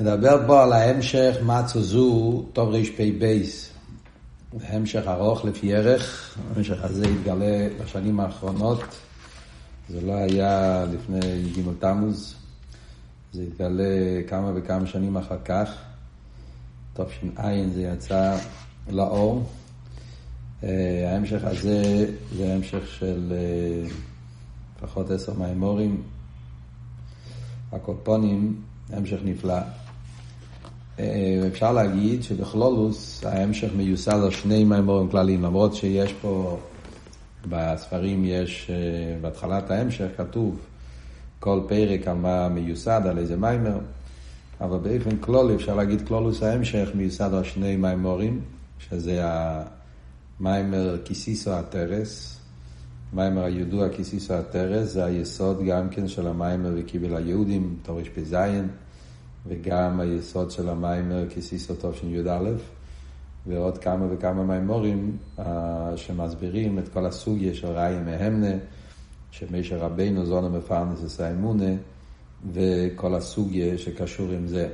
נדבר פה על ההמשך מצו זו, טוב רפ"ב. המשך ארוך לפי ערך, המשך הזה התגלה בשנים האחרונות, זה לא היה לפני ג' תמוז, זה התגלה כמה וכמה שנים אחר כך, תש"ע זה יצא לאור. אה, ההמשך הזה זה המשך של אה, לפחות עשר מימורים, הקופונים, המשך נפלא. אה, אפשר להגיד שבכלולוס ההמשך מיוסד על שני מימורים כלליים, למרות שיש פה, בספרים יש, בהתחלת ההמשך כתוב כל פרק על מה מיוסד, על איזה מיימר, אבל באופן כלולי אפשר להגיד כלולוס ההמשך מיוסד על שני מימורים, שזה המיימר כיסיסו הטרס, מיימר הידוע כיסיסו הטרס, זה היסוד גם כן של המיימר וקיבל היהודים, תורש פ"ז, וגם היסוד של המיימר כיסיסו תשי"א, ועוד כמה וכמה מיימורים uh, שמסבירים את כל הסוגיה של ראי מהמנה, שמשה רבינו זונו מפרנס אסיימונה, וכל הסוגיה שקשור עם זה.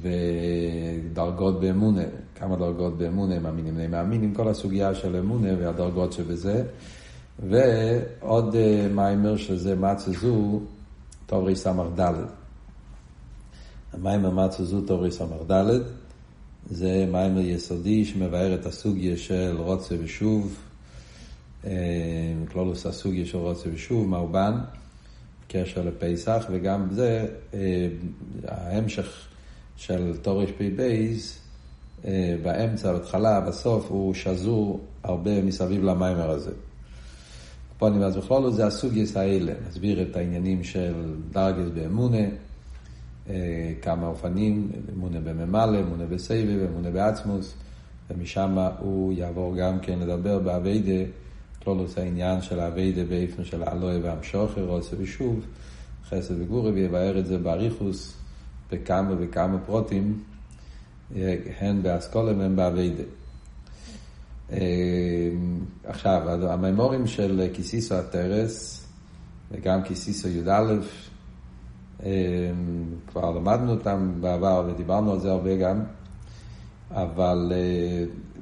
ודרגות באמונה, כמה דרגות באמונה, מאמינים בני מאמינים, כל הסוגיה של אמונה והדרגות שבזה. ועוד אה, מיימר שזה מצה זו, טוב רי סמ"ך ד'. המיימר מצה זו טוב רי סמ"ך ד', זה מיימר יסודי שמבאר את הסוגיה של רוצה ושוב, אה, כלולוס הסוגיה של רוצה ושוב, מאובן, קשר לפסח, וגם זה, אה, ההמשך של תורש פי בייז, אה, באמצע, בהתחלה, בסוף, הוא שזור הרבה מסביב למיימר הזה. פונים אז בכלול זה הסוגייס האלה, מסביר את העניינים של דרגס באמונה, כמה אופנים, אמונה בממלא, אמונה בסבב, אמונה בעצמוס, ומשם הוא יעבור גם כן לדבר באביידה, כלולוס העניין של האביידה באיפן של האלוהי והמשוכר, רוצה ושוב, חסד וגורי, ויבאר את זה באריכוס. בכמה וכמה פרוטים, אה, הן באסכולה והן באביידה. אה, עכשיו, המימורים של כיסיסו הטרס, וגם כיסיסו י"א, אה, כבר למדנו אותם בעבר ודיברנו על זה הרבה גם, אבל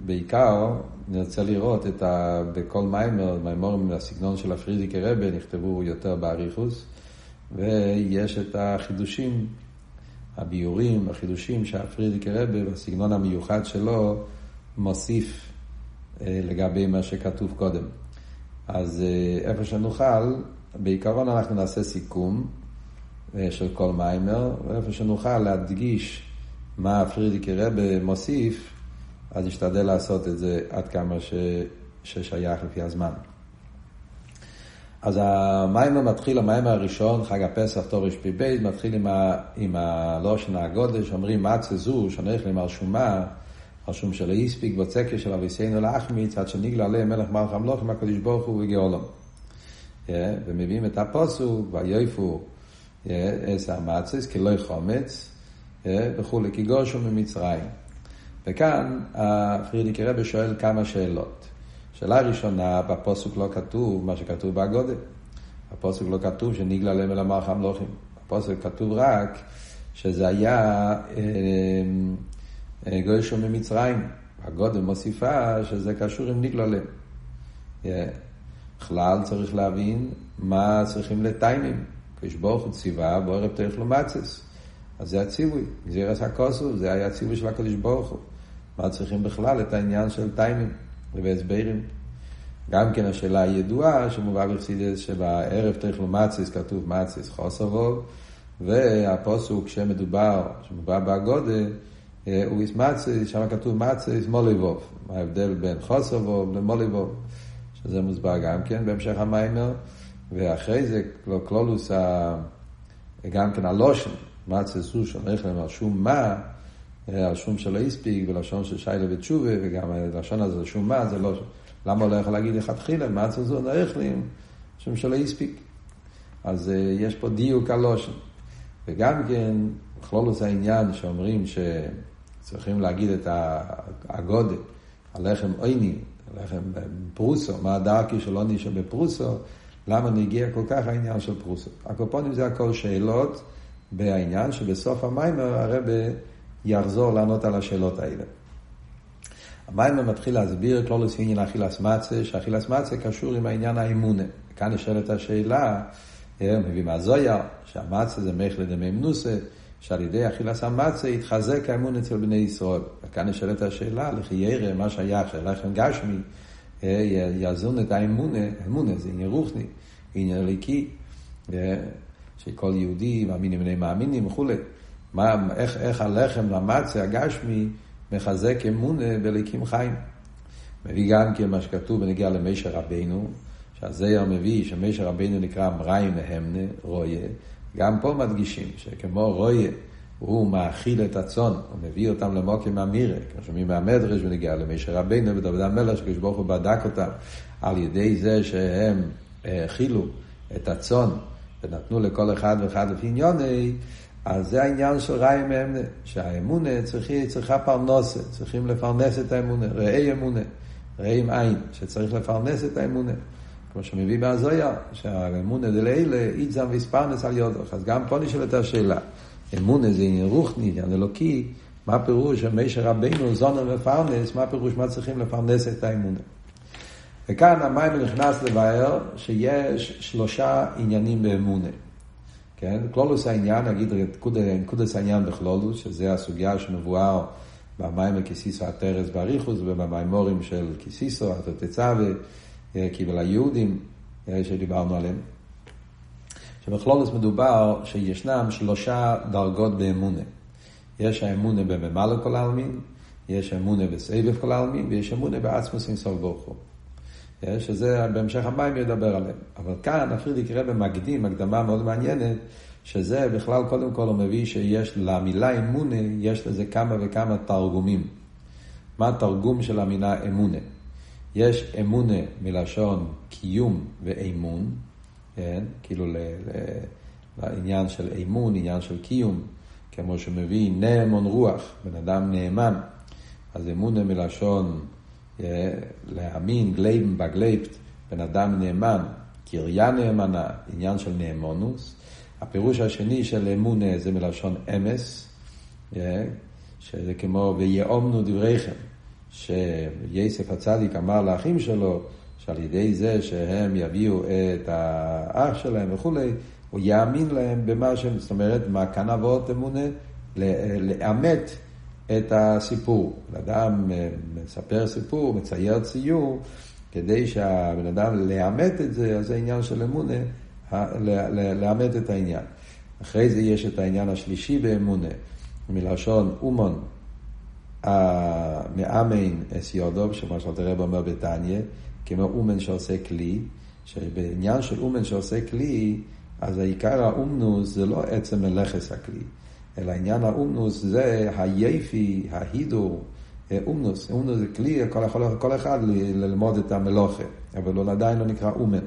בעיקר נרצה לראות את ה... בכל מיימר, מיימורים מהסגנון של הפרידיקי רבה נכתבו יותר באריכוס, ויש את החידושים הביורים, החידושים שהפרידיקי רבה, בסגנון המיוחד שלו, מוסיף אה, לגבי מה שכתוב קודם. אז אה, איפה שנוכל, בעיקרון אנחנו נעשה סיכום אה, של כל מיימר, ואיפה שנוכל להדגיש מה פרידיקי רבה מוסיף, אז נשתדל לעשות את זה עד כמה ש... ששייך לפי הזמן. אז המיימר מתחיל, המיימר הראשון, חג הפסח, תור רשפ"ב, מתחיל עם, ה, עם הלושן הגודש, אומרים מצה זו, שנך על שומה, על שום שלא הספיק בצקר של אביסנו להחמיץ, עד שנגלה עליהם מלך מלך המלוכים, הקדוש ברוך הוא וגאולם. Yeah, ומביאים את הפוסוק, ויופו אס המצס, לא חומץ, וכולי, כי גושו ממצרים. וכאן הפרידיקי רבי שואל כמה שאלות. שאלה ראשונה, בפוסק לא כתוב מה שכתוב בהגודל. בפוסק לא כתוב שנגלה להם אל המערך המלוכים. בפוסק כתוב רק שזה היה אה, אה, גוישו ממצרים. הגודל מוסיפה שזה קשור עם נגלה להם. בכלל צריך להבין מה צריכים לטיימים. כשברוך הוא ציווה, בו ערב תאכלו מצס. אז זה הציווי, גזירס הכוסו, זה היה הציווי של הקדוש ברוך הוא. מה צריכים בכלל את העניין של טיימים. והסברים. גם כן השאלה הידועה שמובא בחסידס שבערב תכלו מצס כתוב מצס חוסרוב והפוסוק שמדובר, שמובא בהגודל אה, הוא מצס, שם כתוב מצס מוליבוב. מה ההבדל בין חוסרוב למוליבוב? שזה מוסבר גם כן בהמשך המיימר ואחרי זה קלולוס גם כן הלושן מצס הוא שונך להם על שום מה אה, על שום שלא הספיק, ולשון של שיילה ותשובה, וגם הלשון הזה שום מה, זה לא... למה לא יכול להגיד לכתחילה, מה זו נערכלים, שום שלא הספיק. אז uh, יש פה דיוק על לושן. וגם כן, בכלולוס העניין שאומרים שצריכים להגיד את הגודל, הלחם עויני, הלחם פרוסו, מה הדרכי של עוני שבפרוסו, למה נגיע כל כך העניין של פרוסו. הקופונים זה הכל שאלות בעניין שבסוף המיימר הרב יחזור לענות על השאלות האלה. המיימר מתחיל להסביר כלולוס עניין אכילס מצה, שאכילס מצה קשור עם העניין האמונה. כאן נשאלת השאלה, אה, מביא מהזויה, שהמצה זה מייכל דמי מנוסה, שעל ידי אכילס המצה יתחזק האמון אצל בני ישראל. וכאן נשאלת השאלה, לכי ירא, מה שייך, שלחם גשמי, יזון את האמונה, אמונה זה עניין רוחני, עניין אליקי, שכל יהודי מאמינים בני מאמינים וכולי. מה, איך, איך הלחם והמצה הגשמי מחזק אמונה בליקים חיים. מביא גם כן מה שכתוב בנגיע למשה רבינו, שהזייר מביא שמשה רבינו נקרא מריים מהמנה, רויה. גם פה מדגישים שכמו רויה, הוא מאכיל את הצאן, הוא מביא אותם למוקים אמירה, כמו שומעים מהמדרש ונגיע למשה רבינו ודוד המלך, שקדוש ברוך הוא בדק אותם על ידי זה שהם האכילו את הצאן ונתנו לכל אחד ואחד לפי עניוני, אז זה העניין של ראי מאמנה, שהאמונה צריכה, צריכה פרנסה, צריכים לפרנס את האמונה, ראי אמונה, ראי עם עין, שצריך לפרנס את האמונה. כמו שמביא בהזויה, שהאמונה דלילה, איתזם ויספרנס על יודוך. אז גם פה נשאלת השאלה, אמונה זה עניין רוחני, עניין אלוקי, מה פירוש שמשה רבינו זונר מפרנס, מה פירוש מה צריכים לפרנס את האמונה. וכאן המים נכנס לבאר שיש שלושה עניינים באמונה. כן? כלולוס העניין, נגיד נקודס העניין בכלולוס, שזה הסוגיה שמבואר במים הכיסיסו הטרס באריכוס ובמימורים של כיסיסו, התוצאה וקיבל היהודים אה, שדיברנו עליהם. שבכלולוס מדובר שישנם שלושה דרגות באמונה. יש האמונה בממלא כל העלמין, יש אמונה בסבב כל העלמין, ויש אמונה בעצמוס אינסוף ברוך הוא. שזה בהמשך המים ידבר עליהם. אבל כאן הפרידיק רבי מקדים, הקדמה מאוד מעניינת, שזה בכלל קודם כל הוא מביא שיש למילה אמונה, יש לזה כמה וכמה תרגומים. מה התרגום של המילה אמונה? יש אמונה מלשון קיום ואמון, כן? כאילו לעניין של אמון, עניין של קיום, כמו שמביא נאמון רוח, בן אדם נאמן. אז אמונה מלשון להאמין, גלייבן בגלייבט, בן אדם נאמן, קריה נאמנה, עניין של נאמנות. הפירוש השני של אמונה זה מלשון אמת, שזה כמו ויאומנו דבריכם, שיוסף הצדיק אמר לאחים שלו, שעל ידי זה שהם יביאו את האח שלהם וכולי, הוא יאמין להם במה שהם, זאת אומרת, מה כאן אבות אמונה? לאמת את הסיפור. בן אדם אה, מספר סיפור, מצייר ציור, כדי שהבן אדם לאמת את זה, אז זה עניין של אמונה, לאמת את העניין. אחרי זה יש את העניין השלישי באמונה, מלשון אומון, מאמן אס יודוב, שמה שאתה רב אומר בתניא, כמו אומן שעושה כלי, שבעניין של אומן שעושה כלי, אז העיקר האומנוס זה לא עצם מלאכס הכלי. אלא עניין האומנוס זה היפי, ההידור, אומנוס. אומנוס זה כלי, כל, כל, כל אחד ללמוד את המלוכה, אבל הוא עדיין לא נקרא אומן.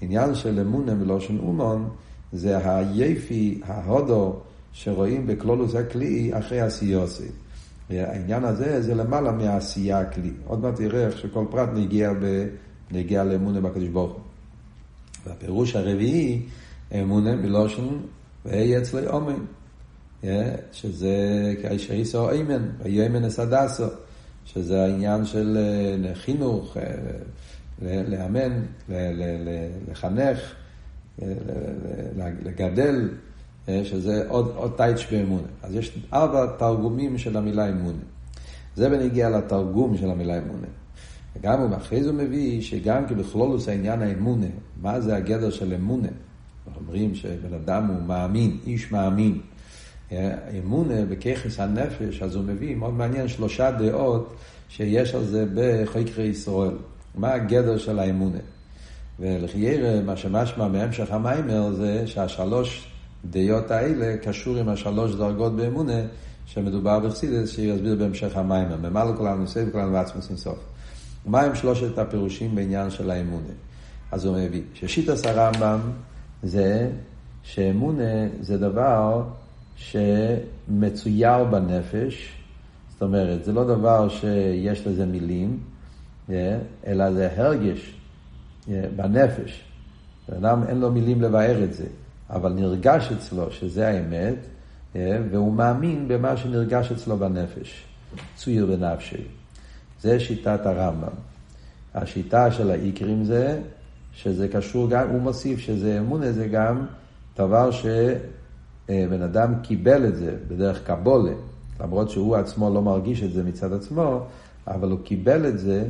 עניין של אמונה מלושן אומון זה היפי, ההודו, שרואים בקלולוס הכלי אחרי עשיוסי. העניין הזה זה למעלה מהעשייה הכלי. עוד מעט תראה איך שכל פרט נגיע, ב, נגיע לאמונה בקדוש ברוך הוא. והפירוש הרביעי, אמונה מלושן ואי אצלי אומן. שזה כאשר איסו איימן, ויאמן אסדסו, שזה העניין של אה, חינוך, אה, לאמן, לחנך, לגדל, אה, שזה עוד, עוד טייץ' באמונה. אז יש ארבע תרגומים של המילה אמונה. זה בנגיע לתרגום של המילה אמונה. וגם הוא אחרי זה מביא שגם כבכלולוס העניין האמונה, מה זה הגדר של אמונה? אומרים שבן אדם הוא מאמין, איש מאמין. אמונה בככס הנפש, אז הוא מביא, מאוד מעניין, שלושה דעות שיש על זה בחקרי ישראל. מה הגדר של האמונה? ולחיירה, מה שמשמע מהמשך המיימר זה שהשלוש דעות האלה קשור עם השלוש דרגות באמונה, שמדובר בחסידס, שיסביר בהמשך כולנו נושא וכולנו בעצמוס אינסוף. מה הם שלושת הפירושים בעניין של האמונה? אז הוא מביא, ששיטס הרמב"ם זה שאמונה זה דבר שמצויר בנפש, זאת אומרת, זה לא דבר שיש לזה מילים, אלא זה הרגש בנפש. אדם אין לו מילים לבאר את זה, אבל נרגש אצלו שזה האמת, אה, והוא מאמין במה שנרגש אצלו בנפש. צויר בנפשי. זה שיטת הרמב"ם. השיטה של האיקרים זה, שזה קשור גם, הוא מוסיף שזה אמונה זה גם דבר שבן אדם קיבל את זה בדרך קבולה, למרות שהוא עצמו לא מרגיש את זה מצד עצמו, אבל הוא קיבל את זה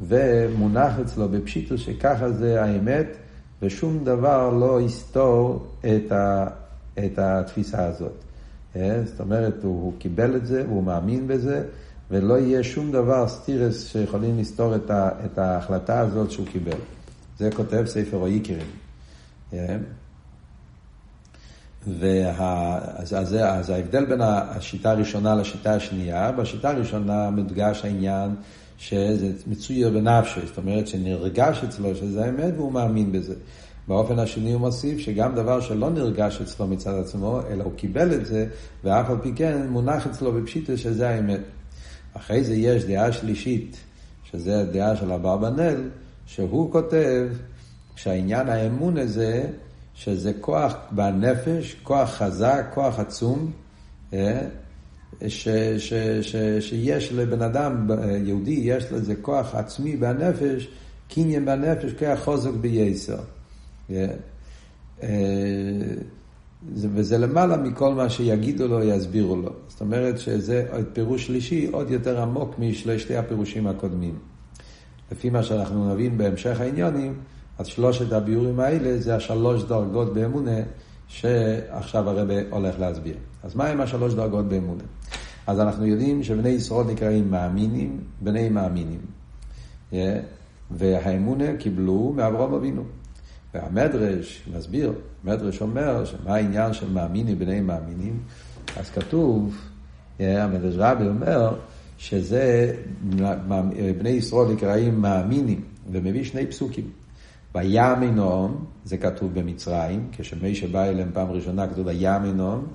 ומונח אצלו בפשיטוס שככה זה האמת, ושום דבר לא יסתור את, ה, את התפיסה הזאת. אה? זאת אומרת, הוא, הוא קיבל את זה, הוא מאמין בזה, ולא יהיה שום דבר סטירס שיכולים לסתור את, ה, את ההחלטה הזאת שהוא קיבל. זה כותב ספר אויקרים. אה? וה, אז, אז, אז ההבדל בין השיטה הראשונה לשיטה השנייה, בשיטה הראשונה מודגש העניין שזה מצויר בנפשו, זאת אומרת שנרגש אצלו שזה האמת והוא מאמין בזה. באופן השני הוא מוסיף שגם דבר שלא נרגש אצלו מצד עצמו, אלא הוא קיבל את זה, ואף על פי כן מונח אצלו בפשיטה שזה האמת. אחרי זה יש דעה שלישית, שזה הדעה של אברבנאל, שהוא כותב שהעניין האמון הזה, שזה כוח בנפש, כוח חזק, כוח עצום, אה, ש, ש, ש, שיש לבן אדם, יהודי, יש לזה כוח עצמי בנפש, קניין בנפש, כוח חוזק בייסר. אה, וזה למעלה מכל מה שיגידו לו, יסבירו לו. זאת אומרת שזה פירוש שלישי עוד יותר עמוק משלושתי הפירושים הקודמים. לפי מה שאנחנו נבין בהמשך העניונים, אז שלושת הביאורים האלה זה השלוש דרגות באמונה שעכשיו הרב הולך להסביר. אז מה הם השלוש דרגות באמונה? אז אנחנו יודעים שבני ישראל נקראים מאמינים, בני מאמינים. Yeah. והאמונה קיבלו מאברום אבינו. והמדרש מסביר, המדרש אומר שמה העניין של מאמינים בני מאמינים, אז כתוב, המדרש רבי אומר שזה, בני ישראל נקראים מאמינים, ומביא שני פסוקים. ויאמינום, זה כתוב במצרים, כשמישה בא אליהם פעם ראשונה כתוב ויאמינום,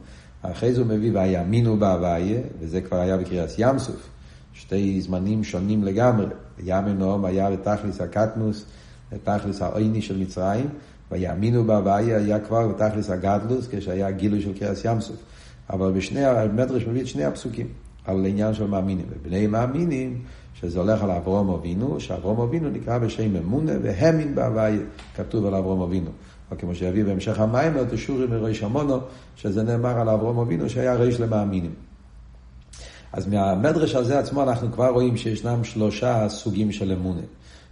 אחרי זה הוא מביא ויאמינו בהוויה, וזה כבר היה בקריאת ים סוף, שתי זמנים שונים לגמרי. ויאמינום היה בתכלס הקטנוס, בתכלס העויני של מצרים, ויאמינו בהוויה היה כבר בתכלס הגדלוס, כשהיה גילוי של קריאת ים סוף. אבל בשני, המדרש מביא את שני הפסוקים, על העניין של מאמינים. ובני מאמינים, שזה הולך על אברום אבינו, שאברום אבינו נקרא בשם אמונה והמין בהוויה, כתוב על אברום אבינו. או כמו שיביא בהמשך המים, לא תשורי מריש המונו, שזה נאמר על אברום אבינו שהיה ריש למאמינים. אז מהמדרש הזה עצמו אנחנו כבר רואים שישנם שלושה סוגים של אמונה.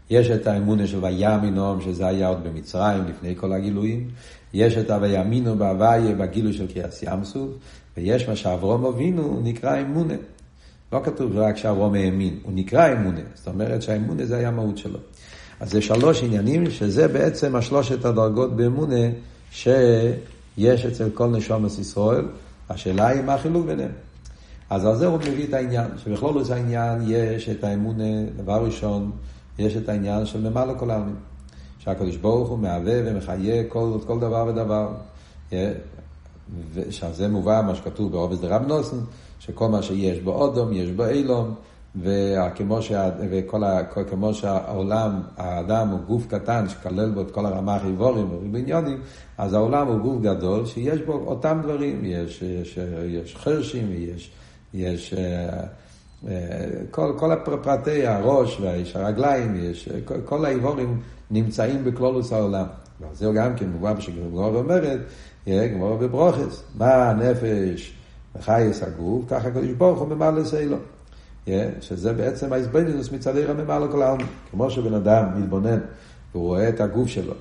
יש את האמונה של ויאמינום, שזה היה עוד במצרים, לפני כל הגילויים. יש את הויאמינו בהוויה, בגילוי של קריאס ים סוף. ויש מה שאברום אבינו נקרא אמונה. לא כתוב רק שאברום האמין, הוא נקרא אמונה. זאת אומרת שהאמונה זה היה המהות שלו. אז זה שלוש עניינים, שזה בעצם השלושת הדרגות באמונה שיש אצל כל נשומת ישראל. השאלה היא מה החילוק ביניהם. אז על זה הוא מביא את העניין, שבכלול זה העניין יש את האמונה, דבר ראשון, יש את העניין של ממלא כל העלמין. שהקדוש ברוך הוא מהווה ומחיה כל, כל דבר ודבר. ושזה מובא מה שכתוב בעובד דרב נוסן, שכל מה שיש בו אודום, יש בו אילום, וכמו, שה, וכל ה, כמו שהעולם, האדם הוא גוף קטן שכלל בו את כל הרמ"ח איבורים ובעניונים, אז העולם הוא גוף גדול שיש בו אותם דברים, יש, יש, יש חרשים, יש, יש כל, כל הפרטי הראש ויש הרגליים, יש, כל, כל האיבורים נמצאים בכלולוס העולם. זהו גם כן מובא בשגמורה אומרת, גמורה בברוכס, מה הנפש וחייס הגוף, ככה הקדוש ברוך הוא ממלא סיילו. שזה בעצם ההסבנינוס מצד עיר הממלא כל העולם. כמו שבן אדם מתבונן והוא רואה את הגוף שלו,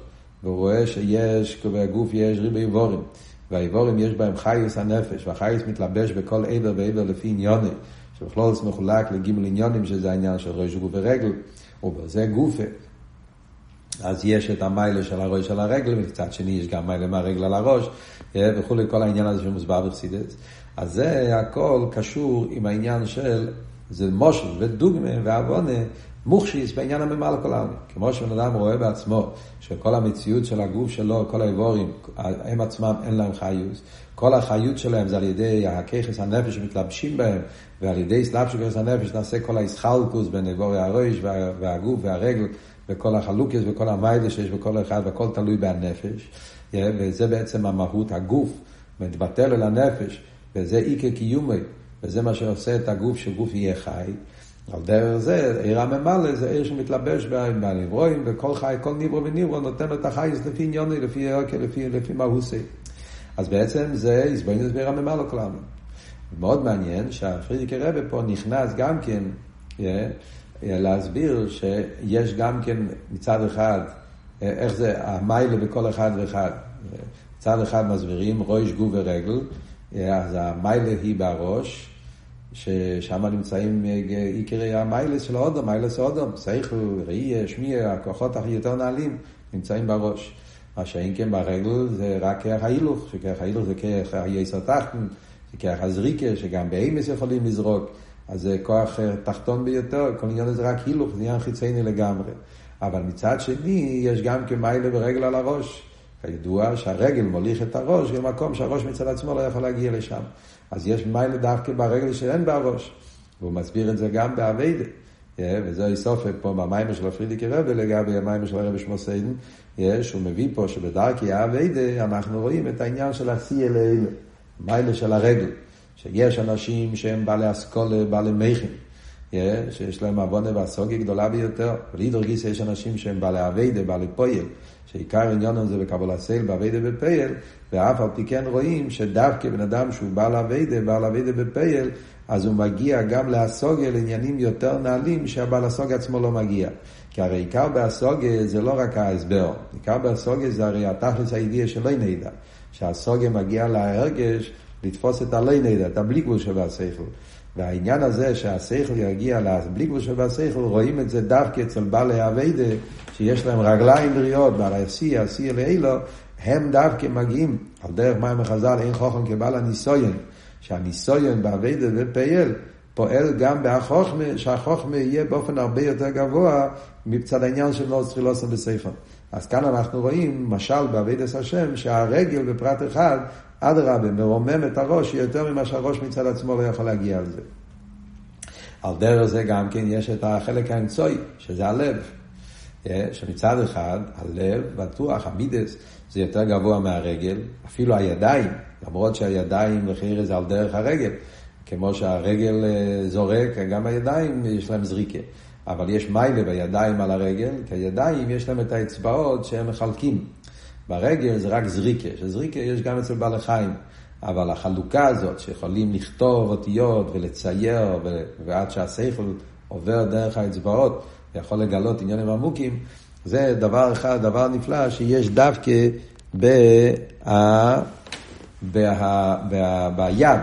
והוא רואה שיש, בגוף יש ריבי איבורים, והאיבורים יש בהם חייס הנפש, והחייס מתלבש בכל עבר ועבר לפי עניוני, שבכלול זה מחולק לגימל עניונים, שזה העניין של ראש גוף ורגל, ובזה גופה. אז יש את המיילה של הראש של הרגל, ומצד שני יש גם מיילה מהרגל על הראש, וכולי, כל העניין הזה שמוסבר בחסידס. אז זה הכל קשור עם העניין של, זה מושל ודוגמה ועוונה, מוכשיס בעניין הממלא כל העלמין. כמו שבן אדם רואה בעצמו שכל המציאות של הגוף שלו, כל האיבורים, הם עצמם אין להם חיוס. כל החיות שלהם זה על ידי הככס הנפש שמתלבשים בהם, ועל ידי סלאפ של ככס הנפש נעשה כל הישחלקוס בין איבורי הראש והגוף והרגל וכל החלוקס וכל המיילה שיש בכל אחד, והכל תלוי בנפש, וזה בעצם המהות, הגוף, מתבטל אל הנפש, וזה איקר קיומי, וזה מה שעושה את הגוף, שגוף יהיה חי. על דרך זה, עיר הממלא זה עיר שמתלבש בנברואים, וכל חי, כל נברו ונברו נותן את החייס לפי עניוני, לפי ערכי, לפי, לפי מהוסי. אז בעצם זה הסברנו בעיר הממלא כולנו. מאוד מעניין שהפרידיקי רבי פה נכנס גם כן yeah, להסביר שיש גם כן מצד אחד, איך זה המיילה בכל אחד ואחד. מצד אחד מסבירים ראש, גוף ורגל, אז המיילה היא בראש, ששם נמצאים עיקרי המיילס של האודום, מיילס האודום, שכל, ראי, שמיע, הכוחות הכי יותר נעלים, נמצאים בראש. מה שאין כן ברגל זה רק כרך ההילוך, שכרך ההילוך זה כרך היסר תחתן, זה כרך הזריקה, שגם באמס יכולים לזרוק, אז זה כוח תחתון ביותר, כל עניין זה רק הילוך, זה עניין חיצייני לגמרי. אבל מצד שני, יש גם כמיילה ברגל על הראש. כידוע שהרגל מוליך את הראש במקום שהראש מצד עצמו לא יכול להגיע לשם. אז יש מיילה דווקא ברגל שאין בראש. והוא מסביר את זה גם באביידה. וזה איסופק פה במיימר של הפרידיקי רבי לגבי המיימר של הרבי שמוסיידן, שהוא מביא פה שבדרכי האביידה אנחנו רואים את העניין של השיא אלה מיילה של הרגל. שיש אנשים שהם בעלי אסכולה, בעלי מכין. שיש להם עוונה והסוגיה גדולה ביותר. ולידור גיסא יש אנשים שהם בעלי אביידה, בעלי פויל. שעיקר עניין הזה בקבלה סייל, באביידה בפייל, ואף על פי כן רואים שדווקא בן אדם שהוא בעל אביידה, בעל אביידה בפייל, אז הוא מגיע גם לאסוגיה לעניינים יותר נעלים שהבעל הסוגיה עצמו לא מגיע. כי הרי עיקר באסוגיה זה לא רק ההסבר, עיקר באסוגיה זה הרי התכלס הידיעה שלא נדע. שהסוגיה מגיע להרגש לתפוס את הלא נדע, את הבלי גבול שבהשכל. והעניין הזה שהשכל יגיע לבלי גבול שבהשכל, רואים את זה דווקא אצל בעלי אביידה, שיש להם רגליים בריאות, בעל השיא, השיא לאילו, הם דווקא מגיעים, על דרך מים החז"ל, אין חוכם כבעל הניסויין, שהניסויין באביידה ופייל, פועל גם בהחוכמה, שהחוכמה יהיה באופן הרבה יותר גבוה מצד העניין של נוס תחילוסם בספר. אז כאן אנחנו רואים, משל באביידס השם, שהרגל בפרט אחד, אדרבה, מרומם את הראש יותר ממה שהראש מצד עצמו לא יכול להגיע על זה. על דרך זה גם כן יש את החלק האמצעי, שזה הלב. שמצד אחד, הלב בטוח, המידס, זה יותר גבוה מהרגל, אפילו הידיים, למרות שהידיים לחייר זה על דרך הרגל. כמו שהרגל זורק, גם הידיים יש להם זריקה. אבל יש מיילה בידיים על הרגל, כי הידיים יש להם את האצבעות שהם מחלקים. ברגל זה רק זריקה, שזריקה יש גם אצל בעלי חיים. אבל החלוקה הזאת, שיכולים לכתוב אותיות ולצייר, ועד שהשכל עובר דרך האצבעות, ויכול לגלות עניינים עמוקים, זה דבר אחד, דבר נפלא, שיש דווקא בה, בה, בה, ביד.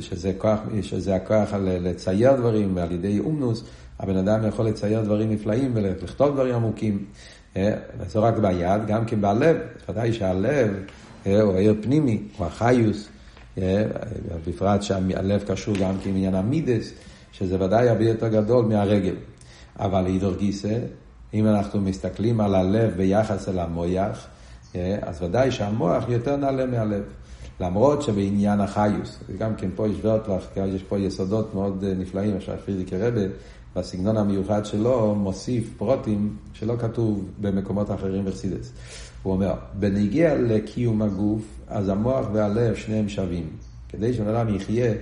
שזה, כוח, שזה הכוח לצייר דברים על ידי אומנוס, הבן אדם יכול לצייר דברים נפלאים ולכתוב דברים עמוקים. זה רק ביד, גם כן בלב, ודאי שהלב הוא עיר פנימי, הוא החיוס, בפרט שהלב קשור גם כן עניין המידס, שזה ודאי הרבה יותר גדול מהרגל. אבל להידור גיסא, אם אנחנו מסתכלים על הלב ביחס אל המויח, אז ודאי שהמוח יותר נעלה מהלב. למרות שבעניין החיוס, גם כן פה יש ורטווח, יש פה יסודות מאוד נפלאים, עכשיו פרידיקי רבה, בסגנון המיוחד שלו מוסיף פרוטים שלא כתוב במקומות אחרים בחסידס. הוא אומר, בנגיע לקיום הגוף, אז המוח והלב שניהם שווים. כדי שבן אדם יחיה,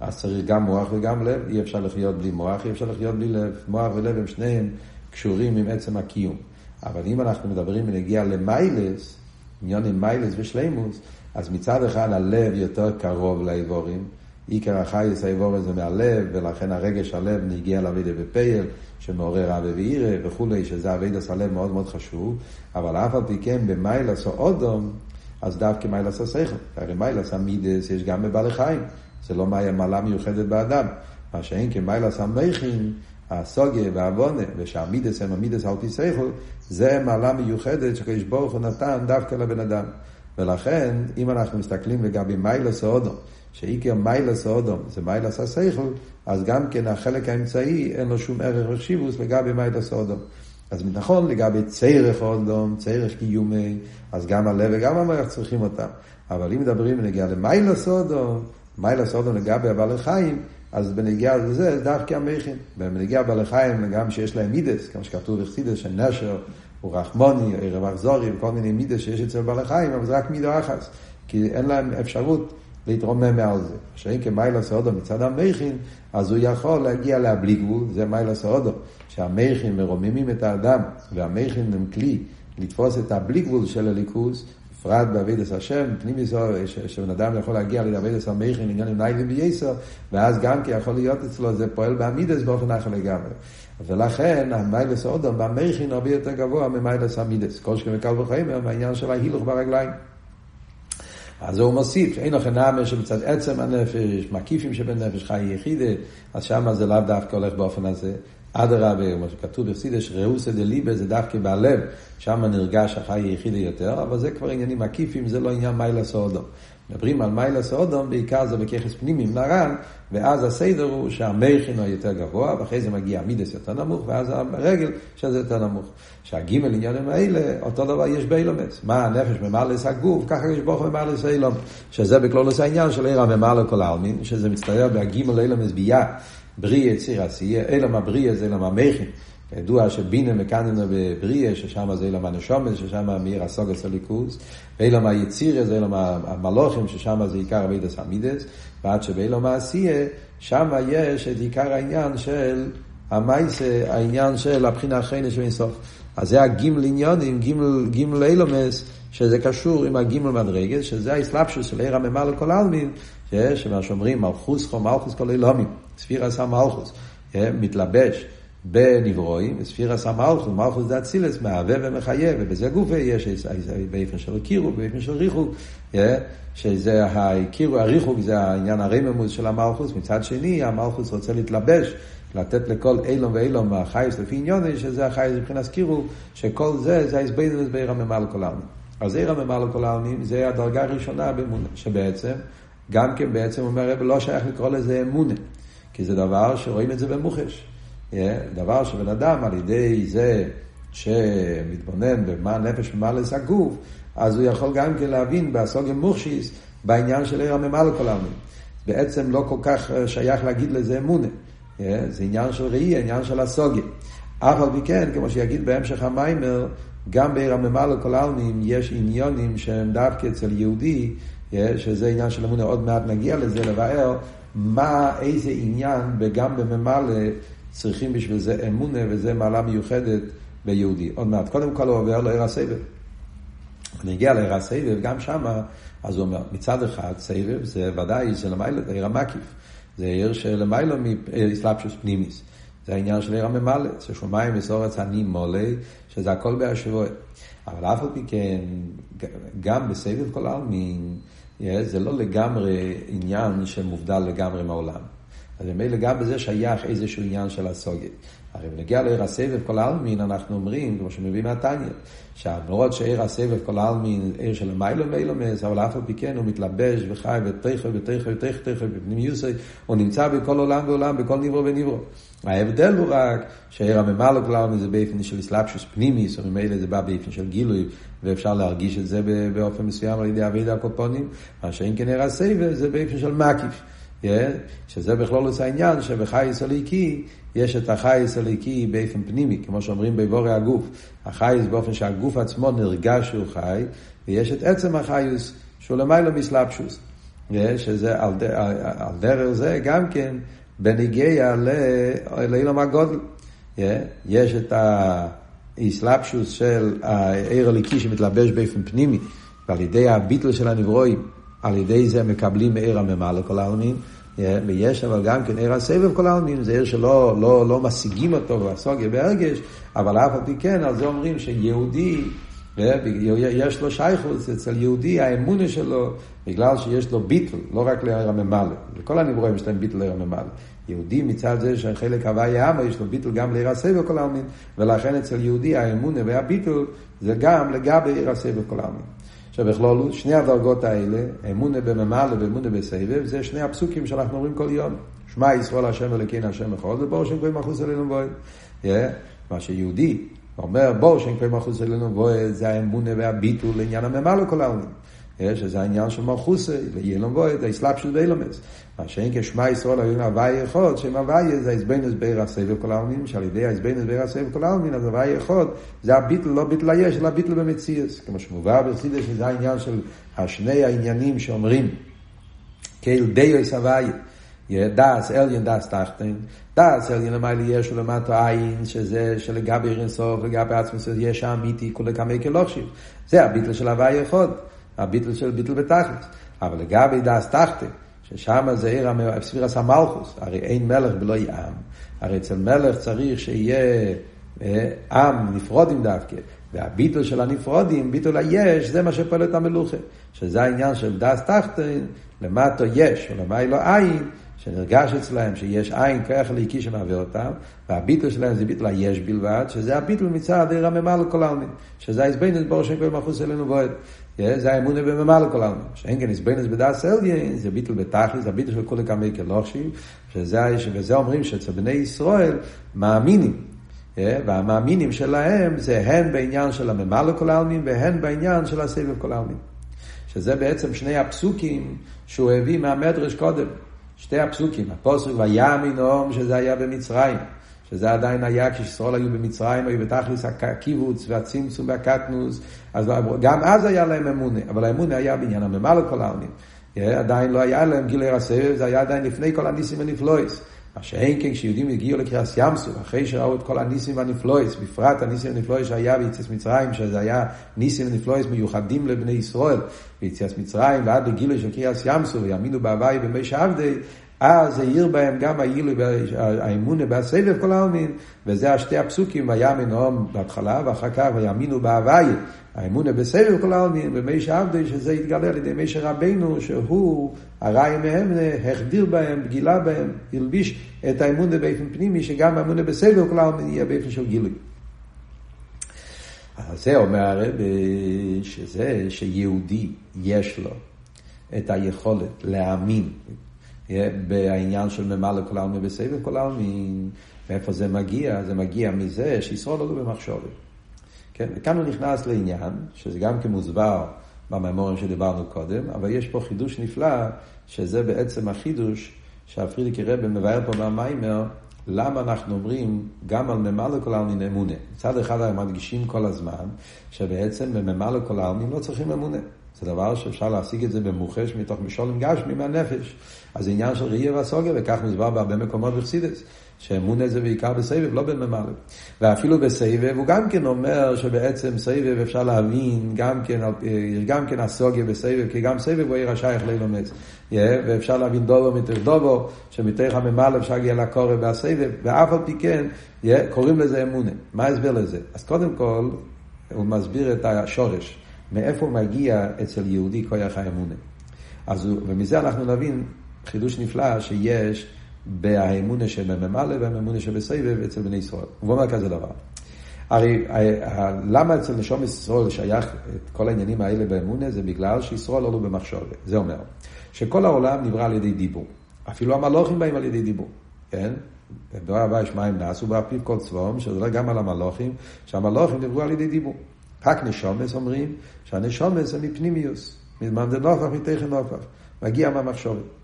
אז צריך גם מוח וגם לב, אי אפשר לחיות בלי מוח, אי אפשר לחיות בלי לב. מוח ולב הם שניהם קשורים עם עצם הקיום. אבל אם אנחנו מדברים בנגיע למיילס, עניון עם מיילס ושלימוס, אז מצד אחד הלב יותר קרוב לאיבורים, עיקר החייס האיבורים זה מהלב, ולכן הרגש הלב נגיע לאבידה בפייל, שמעורר אבי ואירה וכולי, שזה אבידס הלב מאוד מאוד חשוב, אבל אף על פי כן במיילס או אודום, אז דווקא מיילס השכל. הרי מיילס המידס יש גם בבעלי חיים, זה לא מעלה מיוחדת באדם. מה שאין כמיילס המכין, הסוגיה והעוונה, ושהמידס הם המידס על פי שכל, זה מעלה מיוחדת שקדוש ברוך הוא נתן דווקא לבן אדם. ולכן, אם אנחנו מסתכלים לגבי מיילס האודום, שעיקר מיילס האודום זה מיילס השכל, אז גם כן החלק האמצעי אין לו שום ערך וחשיבוס לגבי מיילס האודום. אז נכון, לגבי צרך אודום, צרך קיומי, אז גם הלב וגם המוח צריכים אותם. אבל אם מדברים בנגיעה למיילס אודום, מיילס אודום לגבי הבעלי חיים, אז בנגיעה לזה דווקא המכין. בנגיעה בעלי חיים, גם שיש להם מידס, כמו שכתוב בחסידס, שנשר הוא רחמוני, ערב אכזורי, וכל מיני מידס שיש אצל בעלי חיים, אבל זה רק מידו אחס, כי אין להם אפשרות להתרומם מעל זה. שאם כמיילה סעודו מצד המכין, אז הוא יכול להגיע להבלי גבול, זה מיילה סעודו, שהמכין מרוממים את האדם, והמכין הם כלי לתפוס את הבלי גבול של הליכוז, בפרט בעבידת השם, פנימי זו, שבן אדם יכול להגיע לעבידת המכין, עניינים ניילים בייסר, ואז גם כי יכול להיות אצלו, זה פועל בעמידס באופן אחר לגמרי. ולכן המיילס אודום במכין הרבה יותר גבוה ממיילס המידס. כל שכם וקל וחומר מהעניין של ההילוך ברגליים. אז הוא מוסיף, אין לכם נאמר שמצד עצם הנפש, מקיפים שבנפש חי יחידה, אז שם זה לאו דווקא הולך באופן הזה. אדרבה, כמו שכתוב בחסידס, ראוסא דליבה זה דווקא בלב, שם נרגש החי יחידה יותר, אבל זה כבר עניינים מקיפים, זה לא עניין מיילס אודום. מדברים על מיילס אודום, בעיקר זה בככס פנימי נרן, ואז הסדר הוא שהמכין הוא יותר גבוה, ואחרי זה מגיע המידס יותר נמוך, ואז הרגל שזה יותר נמוך. שהגימל עניינים האלה, אותו דבר יש באילומס. מה הנפש ממלס הגוף, ככה יש ברוך ממלס אילום. שזה בכלולוס העניין של עיר הממלא כל העלמין, שזה מצטער בהגימל אילומס ביה, בריא יציר עשייה, אילום הבריא זה אילום המכין. כידוע שבינה מקננה בבריאה, ששם זה אילם הנשומת, ששם מאיר הסוגס הליכוז, ואילם היצירה זה אילם המלוכים, ששם זה עיקר אבידס המידס, ועד שבאילם העשייה, שם יש את עיקר העניין של המייסה, העניין של הבחינה האחרונה של אינסוף. אז זה הגימל עניונים, גימל, גימל אילומס, שזה קשור עם הגימל מדרגס, שזה האסלאפשוס של עיר הממלא כל העלמין, שמה שאומרים מלכוס חו מלכוס כל אילומים, ספירה עשה מלכוס, מתלבש. בנברואים, ספירס המלכוס, מלכוס דה אצילס, מהווה ומחיה, ובזה גופה יש באופן של קירו, באופן של ריחוק, שזה הקירו, הריחוק זה העניין הרממוס של המלכוס, מצד שני המלכוס רוצה להתלבש, לתת לכל אילום ואילום החייס לפי עניוני, שזה החייס מבחינת קירו, שכל זה, זה ההסבדנס בעיר הממה לכל העלמין. אז עיר הממה לכל העלמין זה הדרגה הראשונה באמונה, שבעצם, גם כן בעצם אומר לא שייך לקרוא לזה אמונה, כי זה דבר שרואים את זה במוחש. דבר שבן אדם על ידי זה שמתבונן במה הנפש ממלא הגוף, אז הוא יכול גם כן להבין בסוגיה מוכשיס בעניין של עיר הממלא כל העלמין. בעצם לא כל כך אה, שייך להגיד לזה אמונה. זה עניין של ראי, עניין של הסוגיה. אף על פי כן, כמו שיגיד בהמשך המיימר, גם בעיר הממלא כל העלמין יש עניונים שהם דווקא אצל יהודי, שזה עניין של אמונה, עוד מעט נגיע לזה, לבאר מה, איזה עניין, וגם בממלא צריכים בשביל זה אמונה, וזה מעלה מיוחדת ביהודי. עוד מעט. קודם כל הוא עובר לעיר הסבב. אני אגיע לעיר הסבב, גם שמה, אז הוא אומר, מצד אחד, סבב זה ודאי, זה למעלה, עיר המקיף. זה עיר שלמעלה מאסלאפשוס פנימיס. זה העניין של עיר הממלא, זה שמיים מסורץ אני מולי, שזה הכל בהשבוע. אבל אף על פי כן, גם בסבב כל העלמין, זה לא לגמרי עניין שמובדל לגמרי מהעולם. אז ממילא גם בזה שייך איזשהו עניין של הסוגיה. הרי בנגיע לעיר הסבב כל העלמין, אנחנו אומרים, כמו שמביא מהתניא, שהמרות שעיר הסבב כל העלמין, עיר של מיילו מיילומס, אבל אף על פי כן הוא מתלבש וחי ותכף ותכף ותכף ותכף בפנימיוסי, הוא נמצא בכל עולם ועולם, בכל נברו ונברו. ההבדל הוא רק שעיר הממלא כל העלמין זה באופן של אסלאפשוס פנימיס, או ממילא זה בא באופן של גילוי, ואפשר להרגיש את זה באופן מסוים על ידי אבידה הקופונים, מה שאין כן עיר הסבב זה באופן של מקיף. שזה בכלול עושה העניין שבחייס הליקי יש את החייס הליקי באופן פנימי, כמו שאומרים בבורא הגוף. החייס באופן שהגוף עצמו נרגש שהוא חי, ויש את עצם החייס שהוא למיילו מסלבשוס. שזה על, על דרך זה גם כן בניגיע לאילום הגודל. יש את האסלאפשוס של העיר הליקי שמתלבש באופן פנימי, ועל ידי הביטל של הנברואים. על ידי זה מקבלים מעיר הממלא כל העלמין, ויש אבל גם כן עיר הסבב כל העלמין, זה עיר שלא לא, לא משיגים אותו בסוגיה בהרגש, אבל אף על פי כן, על זה אומרים שיהודי, יש לו שייכות אצל יהודי, האמונה שלו, בגלל שיש לו ביטל, לא רק לעיר הממלא, לכל הנברואים יש להם ביטל לעיר הממלא. יהודי מצד זה שחלק הוויה עמה, יש לו ביטל גם לעיר הסבב כל העלמין, ולכן אצל יהודי האמונה והביטל זה גם לגבי עיר הסבב כל העלמין. שבכלול שני הדרגות האלה, אמונה בממלא ואמונה בסבב, זה שני הפסוקים שאנחנו אומרים כל יום. שמע ישראל השם אלוקינו השם אחד, ובור שם כהן מחוץ אלינו בואי. מה שיהודי אומר בור שם כהן מחוץ אלינו בואי, זה האמונה והביטול לעניין הממלא כל העלמין. שזה העניין של מלכוסה, ואילום בויד, האסלאפשוס באילומס. מה שאין כשמע ישראל היו הוואי אחד, שם הוואי זה האזבנוס בעיר הסבב כל העלמין, שעל ידי האזבנוס בעיר הסבב כל העלמין, אז הוואי אחד זה הביטל, לא ביטל היש, אלא ביטל במציאס. כמו שמובא בחסידס, שזה העניין של השני העניינים שאומרים, כאל דיוס הוואי. דעת עליון דעת תחתון, דעת עליון למעלה יש ולמטה אין, שזה שלגבי אינסוף, לגבי עצמות, יש האמיתי, כולא קמיה כלא חשיב. זה הביטל של הוי' אחד, הביטל של ביטל בתכלית. אבל לגבי דעת תחתון, ששם זה אור ספירת המלכות, הרי אין מלך ולא יהיה עם. הרי אצל מלך צריך שיהיה עם נפרודים דווקא. והביטול של הנפרודים, ביטול היש, זה מה שפועל את המלוכה. שזה העניין של דס תחתן, למטו יש, ולמי לא עין, שנרגש אצלהם שיש עין כוח הליקי שמעביר אותם, והביטול שלהם זה ביטול היש בלבד, שזה הביטול מצד עיר הממה לכל העלמין, שזה ההסבנס בור שם כל מחוץ אלינו בועד. זה האמונה בממה לכל העלמין. שאין כן הסבנס בדס אליין, זה ביטול בתכלס, הביטול של כולי כמי כלושים, שזה, וזה אומרים שאצל בני ישראל מאמינים. והמאמינים שלהם זה הן בעניין של הממה לכל העלמין והן בעניין של הסבב כל העלמין. שזה בעצם שני הפסוקים שהוא הביא מהמדרש קודם. שתי הפסוקים, הפוסק ויאמינום שזה היה במצרים, שזה עדיין היה כשישראל היו במצרים, היו בתכלס הקיבוץ והצמצום והקטנוס, אז גם אז היה להם אמונה, אבל האמונה היה בעניין הממה לכל העלמין. עדיין לא היה להם גילוי הסבב, זה היה עדיין לפני כל הניסים הנפלויס. מה שאין כן כשיהודים הגיעו לקריאס ים סוף, אחרי שראו את כל הניסים והנפלויס, בפרט הניסים והנפלויס שהיה ביציאת מצרים, שזה היה ניסים ונפלויס מיוחדים לבני ישראל, ביציאת מצרים ועד לגילוי של קריאס ים סוף, ויאמינו בהוואי במי שעבדי, אז העיר בהם גם העילוי, האמונה בסבב כל העלמין, וזה השתי הפסוקים, ויאמין הום בהתחלה, ואחר כך ויאמינו בהוואי, האמונה בסבב כל העלמין, במי שעבדי, שזה יתגלה על ידי מי שרבנו, שהוא הראי מהם, החדיר בהם, גילה בהם, הלביש את האמונה באופן פנימי, שגם האמונה בסבב כל העלמין יהיה באופן של גילוי. אז זה אומר הרב, שזה שיהודי יש לו את היכולת להאמין בעניין של ממלא כל העלמין בסבב כל העלמין, מאיפה זה מגיע? זה מגיע מזה שישרוד אותו במחשובת. כן, וכאן הוא נכנס לעניין, שזה גם כמוסבר בממורים שדיברנו קודם, אבל יש פה חידוש נפלא, שזה בעצם החידוש שהפרידיקי רבי מבאר פה מהמיימר, למה אנחנו אומרים גם על ממלא כל העלמין אמונה. מצד אחד הם מדגישים כל הזמן, שבעצם בממלא כל העלמין לא צריכים אמונה. זה דבר שאפשר להשיג את זה במוחש מתוך משולם גשמי מהנפש. אז זה עניין של ראייה והסוגיה, וכך מוסבר בהרבה מקומות בחסידס. שאמונה זה בעיקר בסבב, לא בממלא. ואפילו בסבב הוא גם כן אומר שבעצם סבב אפשר להבין, גם כן, גם כן הסוגיה בסבב, כי גם סבב הוא עיר השייך לילומץ. ואפשר להבין דובו מתוך דובו, שמתוך הממלא אפשר להגיע לקורא והסבב, ואף על פי כן קוראים לזה אמונה. מה ההסבר לזה? אז קודם כל, הוא מסביר את השורש. מאיפה מגיע אצל יהודי כוח האמונה. אז, ומזה אנחנו נבין חידוש נפלא שיש באמונה שבממלא והאמונה שבסבב אצל בני ישראל. הוא אומר כזה דבר. הרי למה אצל נשום ישראל שייך את כל העניינים האלה באמונה זה בגלל שישראל עלו במחשבת. זה אומר שכל העולם נברא על ידי דיבור. אפילו המלוכים באים על ידי דיבור, כן? בדבר הבא יש מים נעשו באפיו כל צבאום, שזה גם על המלוכים, שהמלוכים נבראו על ידי דיבור. רק נשומס אומרים שהנשומס זה מפנימיוס, מזמן זה נופח מתכן נופח, מגיע מהמחשבת.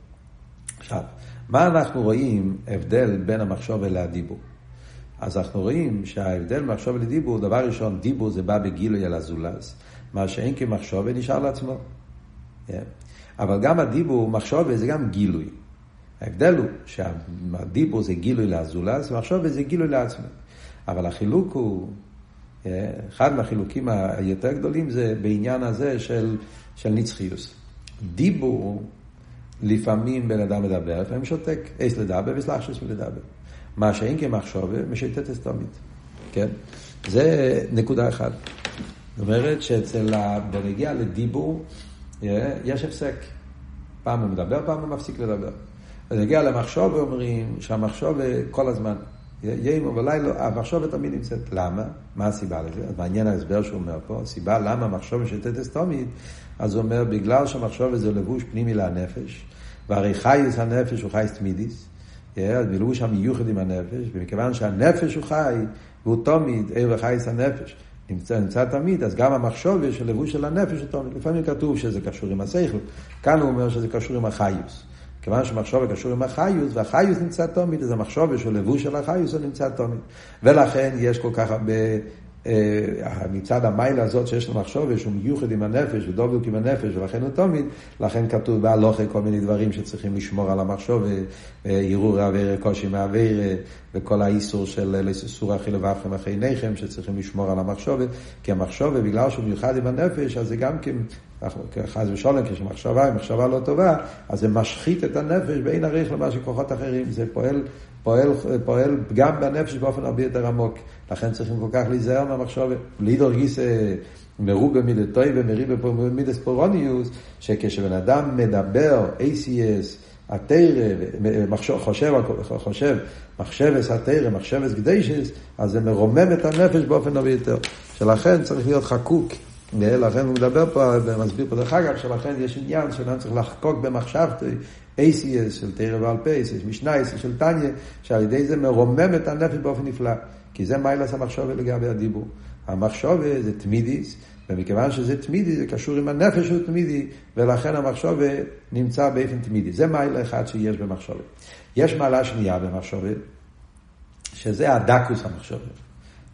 עכשיו, מה אנחנו רואים הבדל בין המחשבת לדיבור? אז אנחנו רואים שההבדל מחשבת לדיבור, דבר ראשון, דיבור זה בא בגילוי על הזולז, מה שאין כמחשבת נשאר לעצמו. Yeah. כן? אבל גם הדיבור, מחשבת זה גם גילוי. ההבדל הוא שהדיבור זה גילוי לזולז, ומחשבת זה גילוי לעצמו. אבל החילוק הוא אחד מהחילוקים היותר גדולים זה בעניין הזה של, של נצחיוס. דיבור, לפעמים בן אדם מדבר, לפעמים שותק, אס לדבר וסלחשוס מלדבר. מה שאין כמחשובה, משתת אסתומית. כן? זה נקודה אחת. זאת אומרת שאצל, בנגיע לדיבור, יש הפסק. פעם הוא מדבר, פעם הוא מפסיק לדבר. בנגיע למחשוב אומרים שהמחשוב כל הזמן. יום ולילה, המחשבת תמיד נמצאת. למה? מה הסיבה לזה? אז מעניין ההסבר שהוא אומר פה. הסיבה למה המחשבת שתתס תמיד, אז הוא אומר, בגלל שהמחשבת זה לבוש פנימי לנפש, והרי חייס הנפש הוא חייס תמידיס, אז בלבוש המיוחד עם הנפש, ומכיוון שהנפש הוא חי, והוא תמיד ער וחייס הנפש, נמצא, נמצא תמיד, אז גם המחשוב של לבוש של הנפש הוא תמיד. לפעמים כתוב שזה קשור עם השכל, כאן הוא אומר שזה קשור עם החיוס. כיוון שמחשוב קשור עם החיוס, והחיוס נמצא תמיד, אז המחשוב של לבוש של החיוס הוא נמצא תמיד. ולכן יש כל כך הרבה אה, מצד המיילה הזאת שיש לו מחשוב, שהוא מיוחד עם הנפש ודובוק עם הנפש, ולכן הוא תמיד, לכן כתוב בהלוכה כל מיני דברים שצריכים לשמור על המחשוב, ערעור אוויר קושי מאוויר, וכל האיסור של איסור אכילה ואפכם אחרי עיניכם, שצריכים לשמור על המחשוב, כי המחשוב, בגלל שהוא מיוחד עם הנפש, אז זה גם כן, חס ושלום, כשמחשבה היא מחשבה לא טובה, אז זה משחית את הנפש ואין עריך למה שכוחות אחרים, זה פועל פועל, פועל גם בנפש באופן הרבה יותר עמוק. לכן צריכים כל כך להיזהר מהמחשבת. לידור גיס מרובה מידתוי ומריבה מידס פורוניוס, שכשבן אדם מדבר ACS, התרא, חושב, חושב, מחשבס התרא, מחשבס קדשס, אז זה מרומם את הנפש באופן הרבה יותר. שלכן צריך להיות חקוק. לכן הוא מדבר פה, ומסביר פה דרך אגב, שלכן יש עניין שאדם צריך לחקוק במחשבתי ACS של תרא בעל פה, ACS משנייס של טניה, שעל ידי זה מרומם את הנפש באופן נפלא. כי זה מיילס המחשבה לגבי הדיבור. המחשבה זה תמידיס, ומכיוון שזה תמידי, זה קשור עם הנפש שהוא תמידי, ולכן המחשבה נמצא באופן תמידי. זה מיילה אחד שיש במחשבה. יש מעלה שנייה במחשבה, שזה הדקוס המחשבה.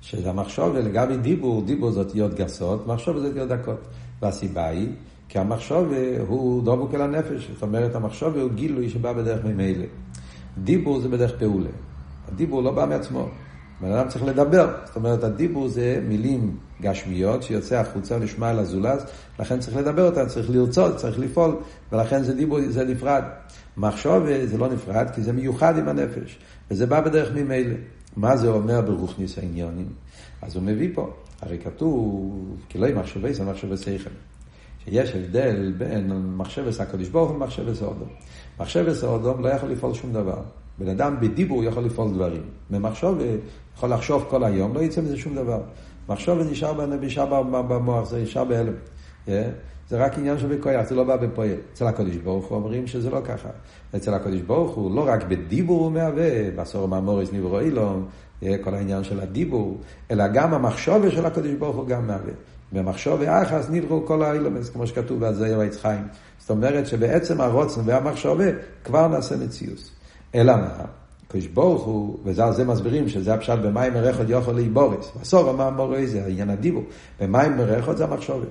שזה המחשבה לגבי דיבור, דיבור זה אותיות גסות, מחשבה זה אותיות דקות. והסיבה היא, כי המחשוב הוא דבוק אל הנפש, זאת אומרת המחשוב הוא גילוי שבא בדרך ממילא. דיבור זה בדרך פעולה. הדיבור לא בא מעצמו. בן אדם צריך לדבר. זאת אומרת, הדיבור זה מילים גשמיות שיוצא החוצה לשמע אל הזולז, לכן צריך לדבר אותן, צריך לרצות, צריך לפעול, ולכן זה דיבור, זה נפרד. מחשוב זה לא נפרד, כי זה מיוחד עם הנפש, וזה בא בדרך ממילא. מה זה אומר ברוכניס העניונים? אז הוא מביא פה, הרי כתוב, כי לא עם מחשבי זה מחשבי שכל. שיש הבדל בין מחשבת הקדוש ברוך הוא למחשבת האודום. מחשבת האודום לא יכול לפעול שום דבר. בן אדם בדיבור יכול לפעול דברים. במחשוב יכול לחשוב כל היום, לא יצא מזה שום דבר. מחשוב נשאר, נשאר במוח, זה נשאר בהלם. זה רק עניין של בכויח, זה לא בא בפועל. אצל הקדוש ברוך הוא אומרים שזה לא ככה. אצל הקדוש ברוך הוא לא רק בדיבור הוא מהווה, בעשור מהמוריס נברו אילון, כל העניין של הדיבור, אלא גם המחשוב של הקדוש ברוך הוא גם מהווה. במחשוב ואחס נבראו כל האילומס, כמו שכתוב בזוהיר ועץ חיים. זאת אומרת שבעצם הרוצן והמחשבה כבר נעשה מציאוס. אלא מה? הקדוש ברוך הוא, ועל זה מסבירים שזה הפשט במים מרחוד יוכל להיבורס. בסוף אמר מורי זה העניין הדיבור. במים מרחוד זה המחשבה.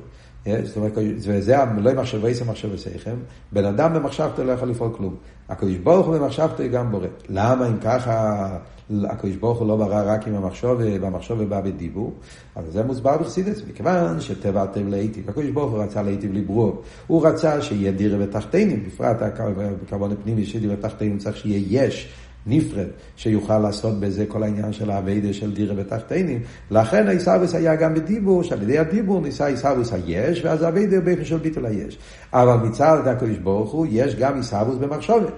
זאת אומרת, וזה לא מחשבי זה מחשבי שיכם, בן אדם במחשבתו לא יכול לפעול כלום. הקדוש ברוך הוא במחשבתו גם בורא. למה אם ככה הקדוש ברוך הוא לא ברא רק עם המחשוב, והמחשוב בא בדיבור? אז זה מוסבר בחסידס, מכיוון שטבע הטב להיטיב. הקדוש ברוך הוא רצה להיטיב לברור. הוא רצה שיהיה דירה ותחתינים, בפרט הכוון הפנימי שדירה ותחתינים צריך שיהיה יש. נפרד, שיוכל לעשות בזה כל העניין של האביידה של דירה ותחתינים. לכן העיסאוויס היה גם בדיבור, שעל ידי הדיבור ניסה עיסאוויס היש, ואז האביידה באופן של ביטול היש. אבל מצד הקדוש ברוך הוא, יש גם עיסאוויס במחשובת.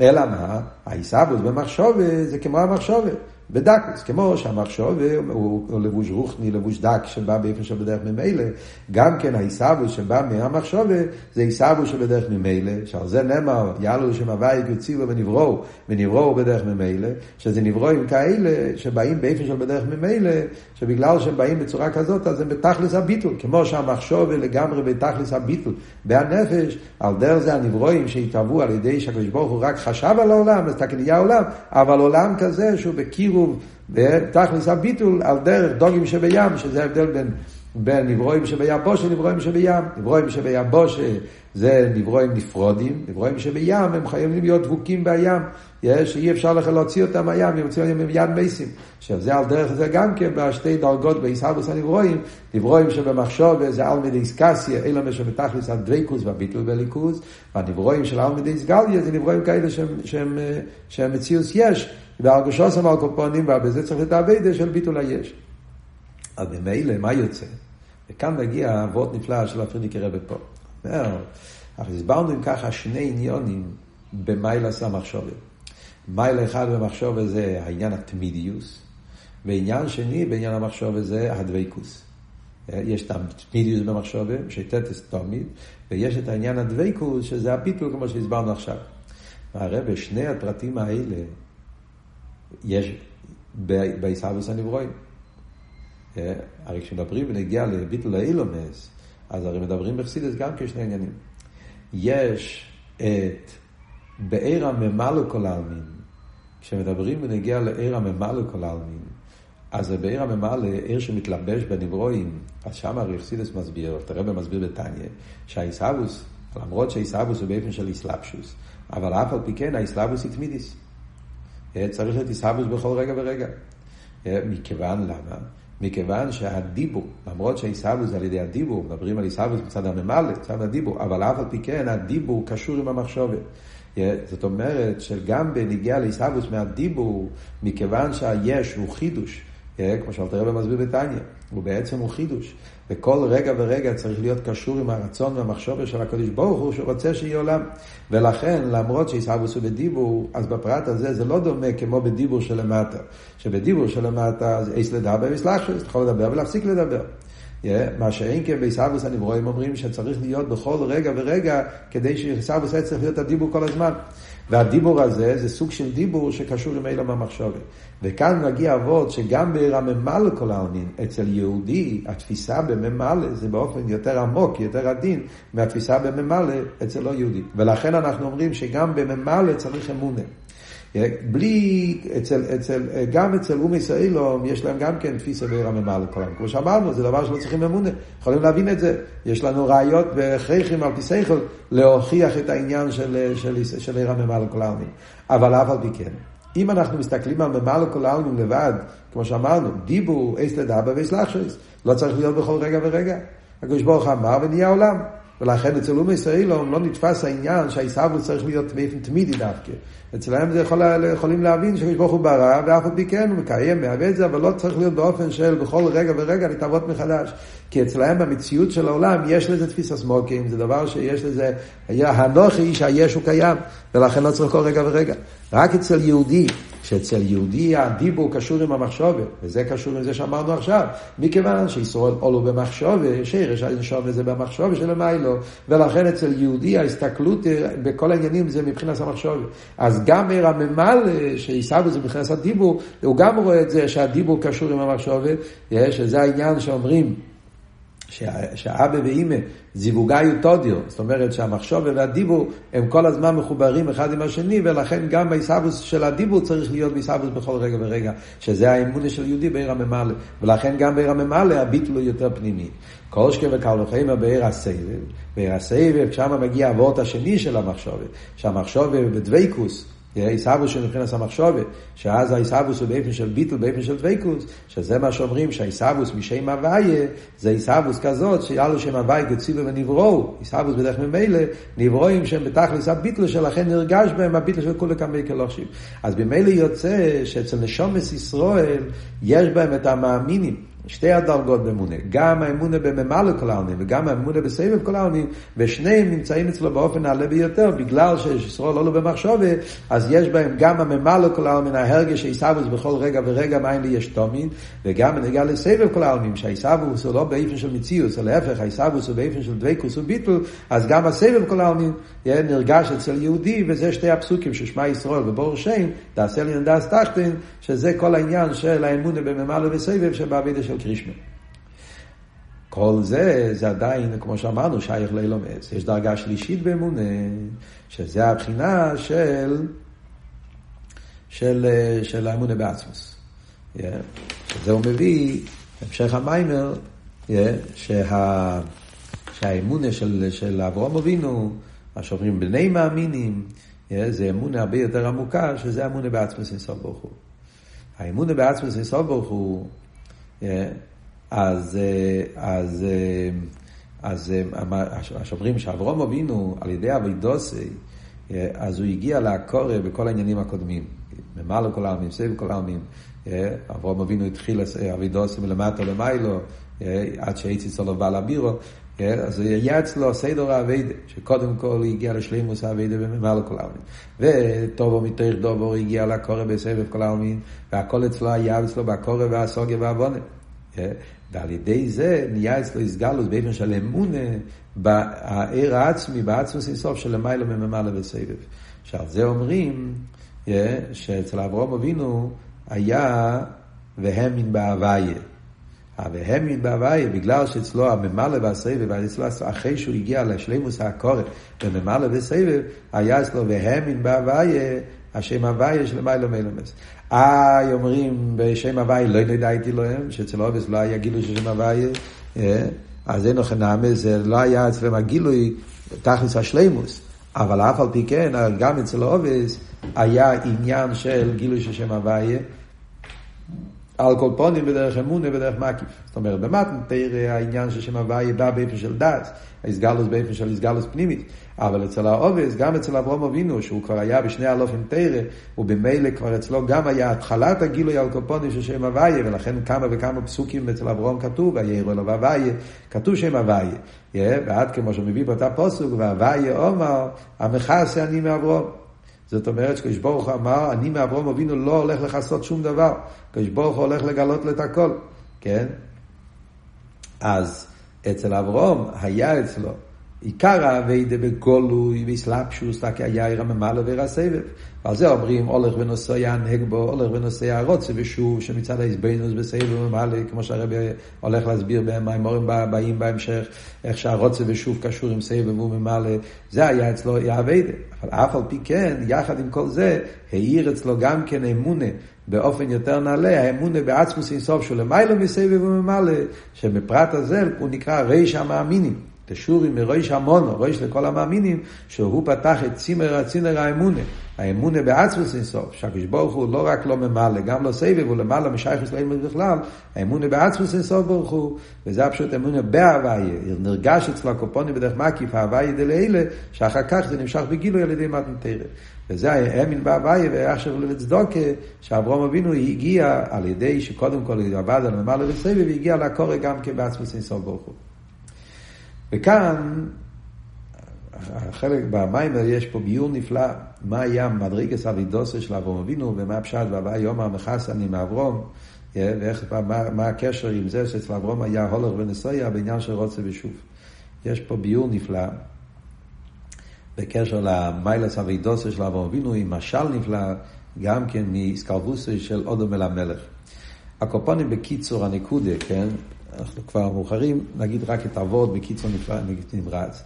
אלא מה? העיסאוויס במחשובת זה כמו המחשובת. בדקוס, כמו שהמחשוב הוא, הוא לבוש רוחני, לבוש דק שבא באופן שבדרך ממילא, גם כן העיסאוו שבא מהמחשוב זה עיסאוו שבדרך ממילא, שעל זה נאמר, יעלו שם הוואי יוצילו ונבראו, ונבראו בדרך ממילא, שזה נברואים כאלה שבאים באופן של בדרך ממילא, שבגלל שהם באים בצורה כזאת, אז הם בתכלס הביטול, כמו שהמחשוב לגמרי בתכלס הביטול, בהנפש, על דרך זה הנברואים שהתהוו על ידי שהקדוש ברוך הוא רק חשב על העולם, אז תקניה עולם, אבל עולם כזה שהוא בקיר קירוב ותכלס הביטול על דרך דוגים שבים, שזה ההבדל בין, בין נברואים שביבושה לנברואים שבים. נברואים שביבושה זה נברואים נפרודים, נברואים שבים הם חייבים להיות דבוקים בים, יש, אי אפשר לך להוציא אותם מהים, הם יוצאים אותם מיד מייסים. עכשיו זה על דרך זה גם כן בשתי דרגות בעיסאוויס הנברואים, נברואים שבמחשוב זה על מידי סקסיה, אלא מה שבתכלס הדבקוס והביטול והליכוז, והנברואים של על מידי סגליה זה נברואים כאלה שהם, שהם מציאוס יש. והרגושוסם על קופונים, ובזה צריך את האביידה של ביטול היש. אז ממילא, מה יוצא? וכאן מגיע אבות נפלא של הפריניקי רבי פה. אומר, אנחנו הסברנו אם ככה שני עניונים במיילס המחשובת. מיילה אחד במחשובת זה העניין התמידיוס, ועניין שני בעניין המחשובת זה הדבקוס. יש את התמידיוס במחשובת, שתתס תמיד, ויש את העניין הדבקוס, שזה הביטול כמו שהסברנו עכשיו. והרבה, שני הפרטים האלה, יש בעיסאוויס הנברואים. הרי כשמדברים ונגיע לביטול האילומס, אז הרי מדברים בחסידס גם כשני עניינים. יש את בעיר הממלא כל העלמין. כשמדברים ונגיע לעיר הממלא כל העלמין, אז זה בעיר הממלא, עיר שמתלבש בנברואים, אז שם הרי חסידס מסביר, תראה במסביר בתניא, שהאיסאבוס, למרות שהאיסאבוס הוא באופן של איסלאפשוס, אבל אף על פי כן האיסלאבוס היא תמידיס. צריך להיות איסאבוס בכל רגע ורגע. מכיוון למה? מכיוון שהדיבור, למרות שעיסאוווס זה על ידי הדיבור, מדברים על עיסאוווס מצד הממלא, מצד הדיבור, אבל אף על פי כן הדיבור קשור עם המחשובת. זאת אומרת שגם בנגיעה לעיסאוווס מהדיבור, מכיוון שהיש הוא חידוש, כמו שאלתר רבי מסביר בתניא, הוא בעצם הוא חידוש. וכל רגע ורגע צריך להיות קשור עם הרצון והמחשבה של הקדוש ברוך הוא שרוצה שיהיה עולם. ולכן, למרות שעיסאוווס הוא בדיבור, אז בפרט הזה זה לא דומה כמו בדיבור שלמטה. שבדיבור שלמטה זה אייס לדבר ויסלחשוס, אתה יכול לדבר ולהפסיק לדבר. Yeah, מה שאין כן בעיסאוווס הנברואים אומרים שצריך להיות בכל רגע ורגע כדי שעיסאוווס צריך להיות הדיבור כל הזמן. והדיבור הזה זה סוג של דיבור שקשור עם אילם המחשבת. וכאן מגיע אבות שגם בעיר כל העלמין, אצל יהודי התפיסה בממלא זה באופן יותר עמוק, יותר עדין, מהתפיסה בממלא אצל לא יהודי. ולכן אנחנו אומרים שגם בממלא צריך אמונה. בלי, אצל, אצל, גם אצל אום ישראלום יש להם גם כן תפיסה בעיר כל העלמין. כמו שאמרנו, זה דבר שלא צריכים אמונה. יכולים להבין את זה. יש לנו ראיות והכרחים על פי שכל להוכיח את העניין של, של, של, של עיר כל העלמין. אבל אף על פי כן. אם אנחנו מסתכלים על כל העלמין לבד, כמו שאמרנו, דיבור, אייס לדבר ואייס לחשויס, לא צריך להיות בכל רגע ורגע. הקדוש ברוך אמר ונהיה עולם. ולכן אצל אומי ישראל לא נתפס העניין שהעיסאוווס צריך להיות באופן תמידי דווקא. אצלם זה יכול, יכולים להבין שקדוש ברוך הוא ברא, ואף על פי כן הוא מקיים, מהווה את זה, אבל לא צריך להיות באופן של בכל רגע ורגע להתאבות מחדש. כי אצלם במציאות של העולם יש לזה תפיסה סמוקים, זה דבר שיש לזה, הנוחי איש היש הוא קיים, ולכן לא צריך כל רגע ורגע. רק אצל יהודי, שאצל יהודי הדיבור קשור עם המחשובת, וזה קשור עם זה שאמרנו עכשיו, מכיוון שישראל עולו במחשובת, שרש הנשום זה במחשובת של המיילו, ולכן אצל יהודי ההסתכלות בכל העניינים זה מבחינת המחשובת. אז גם עיר הממלא, שעיסאוו זה מבחינת הדיבור, הוא גם רואה את זה שהדיבור קשור עם המחשובת, שזה העניין שאומרים, שהאבא ואימא זיווגאיו טודיו, זאת אומרת שהמחשוב והדיבור הם כל הזמן מחוברים אחד עם השני ולכן גם בעיסאוווס של הדיבור צריך להיות בעיסאוווס בכל רגע ורגע, שזה האמונה של יהודי בעיר הממלא, ולכן גם בעיר הממלא הביטול הוא יותר פנימי. כל שכם וקל וחמר בעיר הסבב, בעיר הסבב שם מגיע הוורט השני של המחשבת, שהמחשבת בדוויקוס עיסאוווס של מבחינת המחשובת, שאז העיסאוווס הוא באופן של ביטל, באופן של דבקוס, שזה מה שאומרים שהעיסאוווס משם הוויה, זה עיסאוווס כזאת, שהיה לו שם הוויה גצילו ונבראו, עיסאוווס בדרך ממילא, נברואים שהם בתכלס הביטל שלכן נרגש בהם הביטל של כולי כמי כלושים. אז במילא יוצא שאצל נשומס ישראל יש בהם את המאמינים. שתי הדרגות באמונה, גם האמונה בממלא כל העלמין וגם האמונה בסבב כל העלמין, ושניהם נמצאים אצלו באופן נעלה ביותר, בגלל שישראל לא לו במחשובה, אז יש בהם גם הממלא כל העלמין, ההרגש שעיסאוווס בכל רגע ורגע מאין לי יש תומין, וגם בנגיע לסבב כל העלמין, שהעיסאוווס הוא לא באיפן של מציאות, אלא להפך, העיסאוווס הוא באיפן של דבקוס וביטול, אז גם הסבב כל העלמין נרגש אצל יהודי, וזה שתי הפסוקים ששמע ישראל ובור שם, תעשה לי נדס תחתן, שזה כל העניין של האמונה בממלא וסבב שבעבידה של קרישמה. כל זה, זה עדיין, כמו שאמרנו, שייך לאילום עץ. יש דרגה שלישית באמונה, שזה הבחינה של, של, של האמונה בעצמוס. Yeah. שזה הוא מביא, המשך המיימר, yeah, שה, שהאמונה של, של אברום אבינו, מה שאומרים בני מאמינים, yeah, זה אמונה הרבה יותר עמוקה, שזה אמונה בעצמוס אינסוף ברוך הוא. האמונה בעצמוס אינסוף ברוך הוא, אז, אז, אז שאומרים שאברום אבינו על ידי אבידוסי, אז הוא הגיע לעקורא בכל העניינים הקודמים. ממלא כל העלמין, סביב כל העלמין. אברום אבינו התחיל אבידוסי מלמטה למיילו, עד שהייתי צולו בעל הבירו. אז היה אצלו סדר האביידה, שקודם כל הוא הגיע לשלימוס האביידה בממלא כל העלמין. וטובו מתוך דובו הגיע לקורא בסבב כל העלמין, והכל אצלו היה אצלו בקורא והסוגיה והבונה. ועל ידי זה נהיה אצלו הסגלוס באופן של אמונה בעיר העצמי, בעצמוס אינסוף של למעלה ממעלה וסבב. שעל זה אומרים שאצל אברום אבינו היה והאמין בהוויה. והאמין בהוויה, בגלל שאצלו הממלא והסבב, אחרי שהוא הגיע לשלימוס הקורא, בממלא וסבב, היה אצלו והאמין בהוויה, השם הוויה של מיילו מילומס. איי אומרים בשם הוויה, לא נדעתי להם, שאצל אובס לא היה גילוי של שם הוויה, אז אין לכם נעמה, זה לא היה אצלם הגילוי תכלס השלימוס. אבל אף על פי כן, גם אצל אובס היה עניין של גילוי של שם הוויה. על כל פונים בדרך אמונה בדרך מקיף. זאת אומרת, במתן תראה העניין של שם הוויה בא באופן של דס, האסגלוס באופן של אסגלוס פנימית. אבל אצל האובס, גם אצל אברום אבינו, שהוא כבר היה בשני אלופים תרא, ובמילא כבר אצלו גם היה התחלת הגילוי על קופונים של שם הוויה, ולכן כמה וכמה פסוקים אצל אברום כתוב, ויראו לו והוויה, כתוב שם הוויה. ועד כמו שמביא באותה פוסוק, והוויה אומר, המכסה אני מאברום. זאת אומרת שקדוש ברוך הוא אמר, אני מאברום אבינו לא הולך לכסות שום דבר. קדוש ברוך הוא הולך לגלות לו את הכל, כן? אז אצל אברום היה אצלו עיקר האביידה בגולוי, בסלפשוס, תקי היאיר הממלא והסבב. ועל זה אומרים, הולך ונוסע הנהג בו, הולך ונוסע הרוצה ושוב, שמצד ההסבנוס בסבב וממלא, כמו שהרבי הולך להסביר במימורים הבאים בהמשך, איך שהרוצה ושוב קשור עם סבב וממלא, זה היה אצלו האביידה. אבל אף על פי כן, יחד עם כל זה, העיר אצלו גם כן אמונה. באופן יותר נעלה, האמונה בעצמוס אינסוף למעלה מסבב וממלא, שבפרט הזה הוא נקרא ריש המאמינים. תשורי מראש המונו, ראש לכל המאמינים, שהוא פתח את צימר הצינר האמונה. האמונה בעצמוס אינסוף, שהקדוש ברוך הוא לא רק לא ממלא, גם לא סבב, הוא למעלה משייכוס לאמונה בכלל, האמונה בעצמוס אינסוף ברוך הוא, וזה פשוט אמונה בהוויה, נרגש אצלו הקופונים בדרך מקיף, ההוויה דלאלה, שאחר כך זה נמשך בגילוי על ידי מתנתרא. וזה האמין בהוויה ואשר לצדוקה, שאברום אבינו הגיע על ידי שקודם כל עבד על ממלא וסבב, והגיע לקורא גם כן בעצמוס אינסוף ברוך הוא. וכאן, חלק במיימר יש פה ביור נפלא, מה היה מדרגס אבידוסה של אברום אבינו, ומה הפשט והבא יום המחסני מאברום, ואיך, מה, מה הקשר עם זה שאצל אברום היה הולך ונסויה בעניין של רוצה ושוב. יש פה ביור נפלא, בקשר למיילס אבידוסה של אברום אבינו, עם משל נפלא, גם כן מסקרבוסי של אודום אל המלך. הקופונים בקיצור הנקודה, כן? אנחנו כבר מאוחרים, נגיד רק את הוורד בקיצור נמרץ.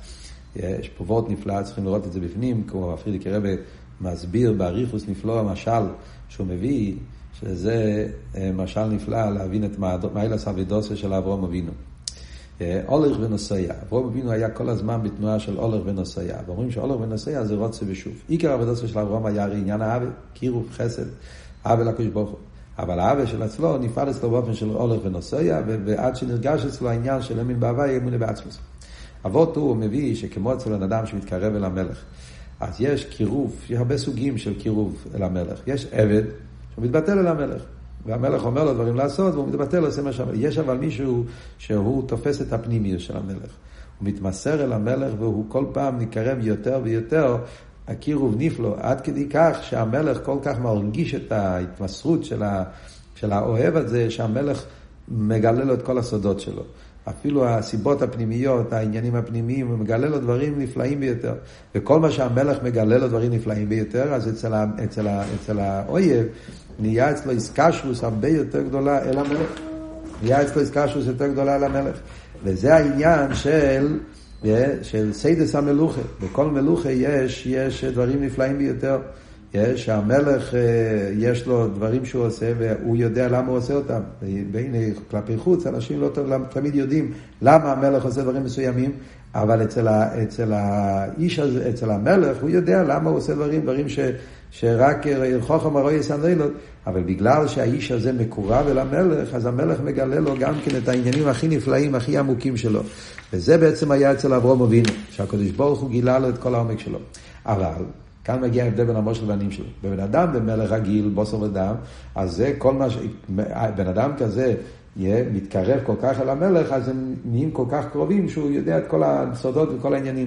יש פה וורד נפלא, צריכים לראות את זה בפנים, כמו פרידיקי רבה מסביר באריכוס נפלא המשל שהוא מביא, שזה אה, משל נפלא להבין את מיילס אבידוסה של אברום אבינו. אה, אולך ונוסע. אברום אבינו היה כל הזמן בתנועה של אולך ונוסע. ואומרים שאולך ונוסע זה רוצה ושוב. עיקר אבידוסה של אברום היה הרי עניין העוול, קירוב, חסד, עוול לקדוש ברוך הוא. אבל האבא של עצמו נפעל אצלו באופן של הולך ונוסע, ועד שנרגש אצלו העניין של אמין בהוואי אמונה בעצמוס. אבות הוא מביא שכמו אצל בן אדם שמתקרב אל המלך, אז יש קירוב, יש הרבה סוגים של קירוב אל המלך. יש עבד שמתבטל אל המלך, והמלך אומר לו דברים לעשות, והוא מתבטל, עושה מה שהמלך. יש אבל מישהו שהוא תופס את הפנימיות של המלך. הוא מתמסר אל המלך והוא כל פעם מתקרב יותר ויותר הקירוב נפלו, עד כדי כך שהמלך כל כך מרגיש את ההתמסרות של, ה, של האוהב הזה, שהמלך מגלה לו את כל הסודות שלו. אפילו הסיבות הפנימיות, העניינים הפנימיים, הוא מגלה לו דברים נפלאים ביותר. וכל מה שהמלך מגלה לו דברים נפלאים ביותר, אז אצל, ה, אצל, ה, אצל האוהב נהיה אצלו התקשרות הרבה יותר גדולה אל המלך. נהיה אצלו התקשרות יותר גדולה אל המלך. וזה העניין של... של סודות המלוכה. בכל מלוכה יש, יש דברים נפלאים ביותר. יש, המלך, אה, יש לו דברים שהוא עושה והוא יודע למה הוא עושה אותם. והנה, כלפי חוץ, אנשים לא תמיד יודעים למה המלך עושה דברים מסוימים, אבל אצל, ה, אצל האיש הזה, אצל המלך, הוא יודע למה הוא עושה דברים, דברים ש, שרק חוכם הרוי יסנדלות, אבל בגלל שהאיש הזה מקורב אל המלך, אז המלך מגלה לו גם כן את העניינים הכי נפלאים, הכי עמוקים שלו. וזה בעצם היה אצל אברום אבינו, שהקדוש ברוך הוא גילה לו את כל העומק שלו. אבל, כאן מגיע ההבדל בין המושל והנים שלו. בבן אדם, במלך רגיל, בוסר ודם, אז זה כל מה ש... בן אדם כזה יהיה מתקרב כל כך אל המלך, אז הם נהיים כל כך קרובים שהוא יודע את כל הסודות וכל העניינים.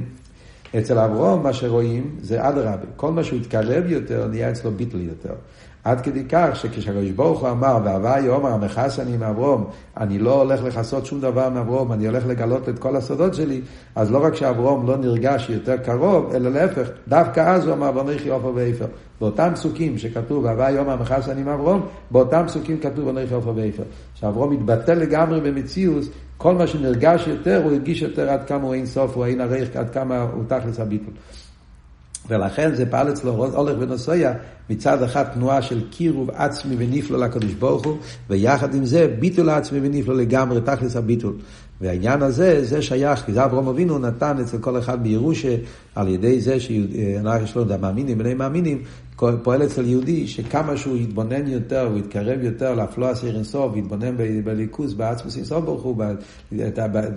אצל אברום מה שרואים זה אדרבה, כל מה שהוא התקרב יותר נהיה אצלו ביטל יותר. עד כדי כך שכשהקדוש ברוך הוא אמר, והוואי עומר המכס אני מאברום, אני לא הולך לכסות שום דבר מאברום, אני הולך לגלות את כל הסודות שלי, אז לא רק שאברום לא נרגש יותר קרוב, אלא להפך, דווקא אז הוא אמר, בנכי עופר ואיפר. באותם פסוקים שכתוב, והוואי עומר המכס אני מאברום, באותם פסוקים כתוב בנכי עופר ואיפר. שאברום מתבטל לגמרי במציאות, כל מה שנרגש יותר, הוא הרגיש יותר עד כמה הוא אין סוף, הוא אין ערך, עד כמה הוא תכלס הביטול. ולכן זה פעל אצלו הולך ונוסע מצד אחד תנועה של קירוב עצמי ונפלא לקדוש ברוך הוא, ויחד עם זה ביטול עצמי ונפלא לגמרי, תכלס הביטול. והעניין הזה, זה שייך, כי זה אברום אבינו נתן אצל כל אחד בירושה, על ידי זה שיש לו מאמינים, בני מאמינים, פועל אצל יהודי שכמה שהוא יתבונן יותר, הוא יתקרב יותר לאפלוא הסיר אינסוף, ויתבונן בליכוז, בעצמוס אינסוף ברוך הוא,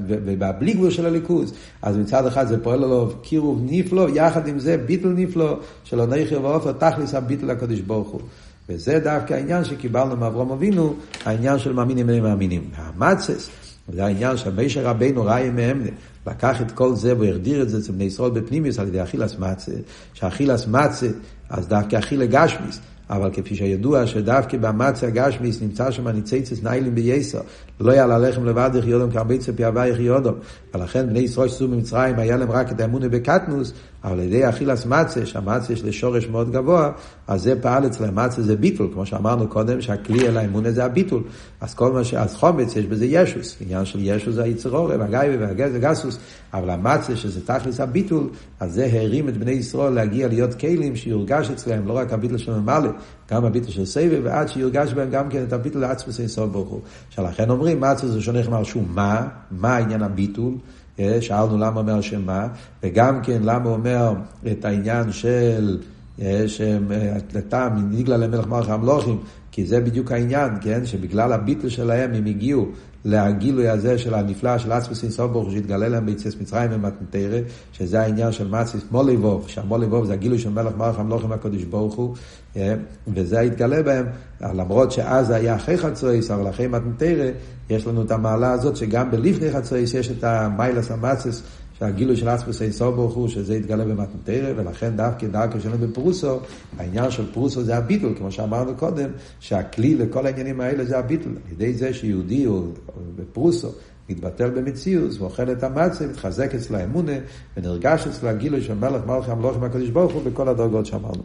בבלי גבול של הליכוז, אז מצד אחד זה פועל עליו קירוב נפלא, יחד עם זה ביטל נפלא, של הנכר ועופר, תכלס הביטל לקדוש ברוך הוא. וזה דווקא העניין שקיבלנו מאברום אבינו, העניין של מאמינים בני מאמינים. המצס, זה העניין שמשה רבינו ראי מאמנה, לקח את כל זה והחדיר את זה אצל בני ישראל בפנימיוס על ידי אכילס מצה, שאכילס מצה, אז דווקא אכילה גשמיס. אבל כפי שידוע שדווקא במצה הגשמיס נמצא שם ניציצס ניילים בייסר, לא היה ללחם לבד איך יודם כרבי צפי הווה איך יודם. ולכן בני ישראל שסו במצרים היה להם רק את האמונה בקטנוס, אבל על ידי אכילס מצה, שהמצה יש לשורש מאוד גבוה, אז זה פעל אצלם, מצה זה ביטול, כמו שאמרנו קודם, שהכלי אל האמונה זה הביטול. אז כל מה ש... אז חומץ יש בזה ישוס, עניין של ישוס זה היצר עורב, הגיא והגסוס, אבל המצה שזה תכלס הביטול, אז זה הרים את בני ישראל להגיע להיות כלים שיורגש אצלם, לא רק הביטול של ממלא, גם הביטול של סבב, ועד שיורגש בהם גם כן את הביטול לעצמס אינסוף ברוך הוא. שלכן אומרים, מצה זה שונה כלומר שהוא מה, מה העניין הביטול, אה, שאלנו למה אומר שם מה, וגם כן למה אומר את העניין של אה, שלטעם נגלה למלך מלך המלוכים, כי זה בדיוק העניין, כן? שבגלל הביטל שלהם הם הגיעו לגילוי הזה של הנפלא של עצמוס אינסוף ברוך שהתגלה להם ביציאת מצרים ומתנתרא, שזה העניין של מאציס מוליבוב, שהמוליבוב זה הגילוי של מלך מלך המלוכים הקדוש ברוך הוא, אה, וזה התגלה בהם, למרות שאז היה אחרי חצויס, אבל אחרי מתנתרא, יש לנו את המעלה הזאת שגם בלפני חצויס יש את המיילס המאציס שהגילוי של עצמוס אינסוף ברוך הוא, שזה יתגלה במתנתרא, ולכן דווקא דרכו שלנו בפרוסו, העניין של פרוסו זה הביטול, כמו שאמרנו קודם, שהכלי לכל העניינים האלה זה הביטול. על ידי זה שיהודי הוא בפרוסו, מתבטל במציאות, ואוכל את המצה, מתחזק אצלו האמונה, ונרגש אצלו הגילוי של מלך מלכי המלוכים הקדוש ברוך הוא בכל הדרגות שאמרנו.